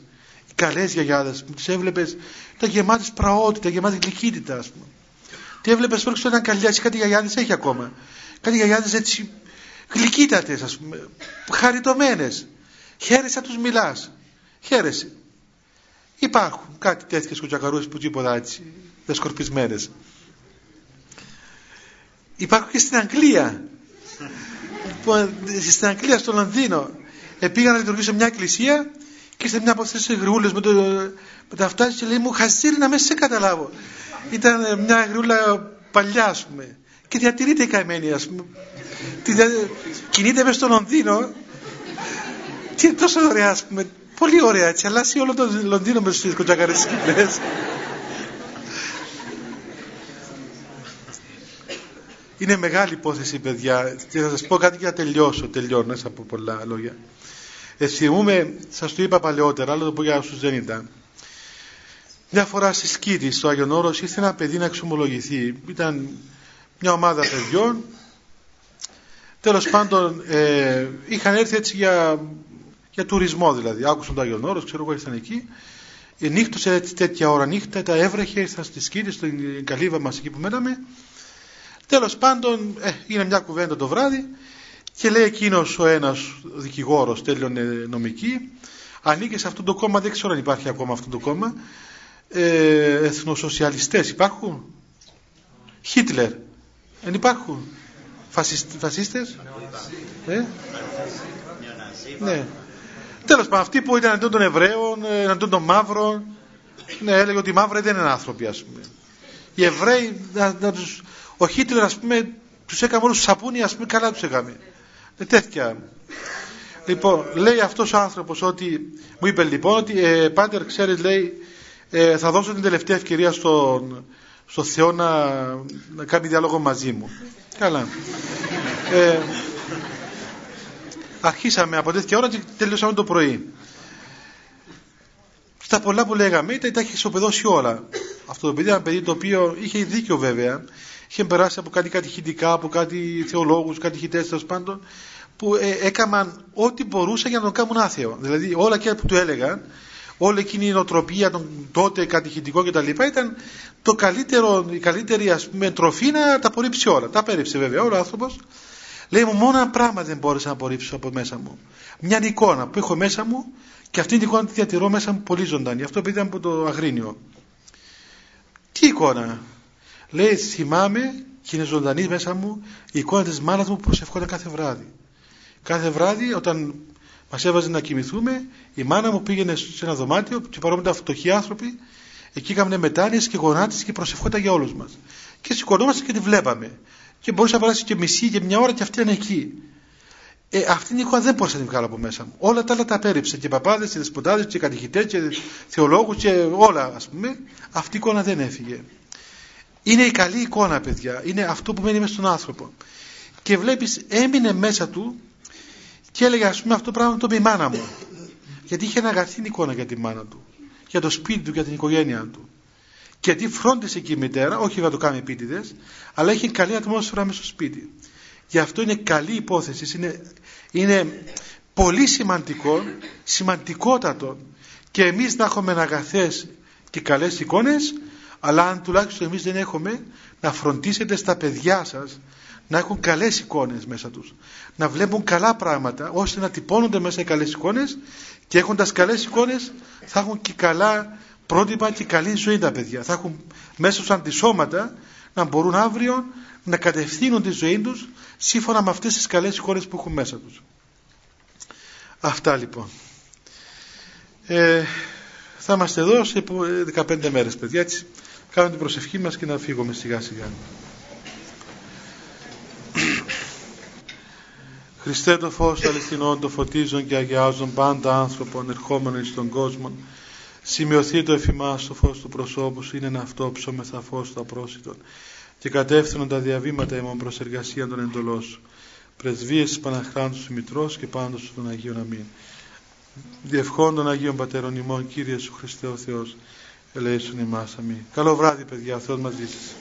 οι καλές γιαγιάδες που τις έβλεπες, τα γεμάτες πραότητα, γεμάτη γλυκύτητα ας πούμε. Τι έβλεπες πρώτα στο έναν καλλιάσει, κάτι γιαγιάδες έχει ακόμα. Κάτι γιαγιάδες έτσι γλυκύτατες ας πούμε, χαριτωμένες. Χαίρεσαι να τους μιλάς. Χαίρεσαι. Υπάρχουν κάτι τέτοιες κουτσακαρούες που τίποτα έτσι, δεσκορπισμένες. Υπάρχουν και στην Αγγλία. στην Αγγλία, στο Λονδίνο. Ε, πήγα να λειτουργήσω μια εκκλησία και σε μια από αυτές τις γριούλες με, το, με τα αυτά και λέει μου χαζίρι να μες σε καταλάβω. Ήταν μια γριούλα παλιά ας πούμε και διατηρείται η καημένη ας πούμε. Κινείται μέσα στο Λονδίνο και είναι τόσο ωραία ας πούμε Πολύ ωραία έτσι, αλλάζει όλο το Λονδίνο μες στις κοτσακαρές σκηνές. Είναι μεγάλη υπόθεση παιδιά και θα σας πω κάτι για να τελειώσω, τελειώνω από πολλά λόγια. Ε, θυμούμε, σας το είπα παλαιότερα, αλλά το πω για όσους δεν ήταν. Μια φορά στη Σκήτη, στο Άγιον Όρος, ήρθε ένα παιδί να εξομολογηθεί. Ήταν μια ομάδα παιδιών. Τέλος πάντων, ε, είχαν έρθει έτσι για για τουρισμό δηλαδή. Άκουσαν το Άγιον Όρος, ξέρω εγώ ήρθαν εκεί. Ε, νύχτωσε τέτοια ώρα νύχτα, τα έβρεχε, ήρθαν στη σκήτη, στην καλύβα μας εκεί που μέναμε. Τέλος πάντων, ε, είναι μια κουβέντα το βράδυ και λέει εκείνος ο ένας δικηγόρος, τέλειωνε νομική, ανήκε σε αυτό το κόμμα, δεν ξέρω αν υπάρχει ακόμα αυτό το κόμμα, ε, εθνοσοσιαλιστές υπάρχουν; Χίτλερ, δεν υπάρχουν. Φασίστες; Ε; Ναι. Τέλος πάντων, αυτοί που ήταν εναντίον των Εβραίων, εναντίον των Μαύρων, ναι, έλεγε ότι οι Μαύροι δεν είναι άνθρωποι, ας πούμε. Οι Εβραίοι, να, να τους, ο Χίτλερ, ας πούμε, τους έκαμε όλους σαπούνι, ας πούμε, καλά τους έκαμε. Ε, τέτοια. Λοιπόν, λέει αυτός ο άνθρωπος ότι, μου είπε λοιπόν ότι, ε, Πάτερ, ξέρεις, λέει, ε, θα δώσω την τελευταία ευκαιρία στον, στο Θεό να, να κάνει διάλογο μαζί μου. Καλά. Ε, αρχίσαμε από τέτοια ώρα και τελειώσαμε το πρωί. Στα πολλά που λέγαμε ήταν τα είχε ισοπεδώσει όλα. Αυτό το παιδί ήταν ένα παιδί το οποίο είχε δίκιο βέβαια. Είχε περάσει από κάτι κατηχητικά, από κάτι θεολόγους, κατηχητές τέλος πάντων, που ε, έκαναν ό,τι μπορούσαν για να τον κάνουν άθεο. Δηλαδή όλα και που του έλεγαν, όλη εκείνη η νοοτροπία των τότε κατηχητικό κτλ. ήταν το καλύτερο, η καλύτερη ας πούμε τροφή να τα απορρίψει όλα. Τα απέρριψε βέβαια ο άνθρωπος Λέει μου μόνο ένα πράγμα δεν μπόρεσα να απορρίψω από μέσα μου. Μια εικόνα που έχω μέσα μου και αυτή την εικόνα τη διατηρώ μέσα μου πολύ ζωντανή. Αυτό επειδή ήταν από το Αγρίνιο. Τι εικόνα; Λέει θυμάμαι και είναι ζωντανή μέσα μου η εικόνα της μάνας μου που προσευχόταν κάθε βράδυ. Κάθε βράδυ όταν μας έβαζε να κοιμηθούμε η μάνα μου πήγαινε σε ένα δωμάτιο και παρόμοια φτωχοί άνθρωποι εκεί έκαναν μετάνοιες και γονάτισε και προσευχόταν για όλους μας. Και σηκωνόμαστε και τη βλέπαμε και μπορούσε να περάσει και μισή και μια ώρα και αυτή είναι εκεί. Ε, αυτή την εικόνα δεν μπορούσα να την βγάλω από μέσα μου. Όλα τα άλλα τα απέρριψα. Και παπάδες, και δεσποτάδες, και κατηχητέ, και θεολόγους, και όλα ας πούμε. Αυτή η εικόνα δεν έφυγε. Είναι η καλή εικόνα, παιδιά. Είναι αυτό που μένει μέσα στον άνθρωπο. Και βλέπεις, έμεινε μέσα του και έλεγε, ας πούμε, αυτό το πράγμα το είπε η μάνα μου. Γιατί είχε αγαθή εικόνα για τη μάνα του. Για το σπίτι του, για την οικογένειά του. Γιατί φρόντισε και η μητέρα, όχι για το κάνει επίτηδες, αλλά έχει καλή ατμόσφαιρα μέσα στο σπίτι. Γι' αυτό είναι καλή υπόθεση, είναι, είναι πολύ σημαντικό, σημαντικότατο και εμείς να έχουμε αγαθές και καλές εικόνες, αλλά αν τουλάχιστον εμείς δεν έχουμε, να φροντίσετε στα παιδιά σας να έχουν καλές εικόνες μέσα τους. Να βλέπουν καλά πράγματα, ώστε να τυπώνονται μέσα οι καλές εικόνες και έχοντας καλές εικόνες θα έχουν και καλά πρότυπα και καλή ζωή τα παιδιά. Θα έχουν μέσα στους αντισώματα να μπορούν αύριο να κατευθύνουν τη ζωή τους σύμφωνα με αυτές τις καλές εικόνες που έχουν μέσα τους. Αυτά λοιπόν. Ε, θα είμαστε εδώ σε 15 μέρες παιδιά έτσι. Κάνουμε την προσευχή μας και να φύγουμε σιγά σιγά. Χριστέ το φως αληθινών το φωτίζουν και αγιάζουν πάντα άνθρωπον ερχόμενων στον κόσμο Σημειωθεί το εφημά στο φως του προσώπου σου, είναι ένα αυτό ψώμεθα φως του απρόσιτον και κατεύθυνον τα διαβήματα ημών προς εργασία των εντολών σου. Πρεσβείες της Παναχράντου σου Μητρός και πάντως σου των Αγίων Αμήν. Διευχών των Αγίων Πατέρων ημών, Κύριε σου Χριστέ ο Θεός, ελέησον ημάς. Αμήν. Καλό βράδυ παιδιά, ο Θεός μαζί σας.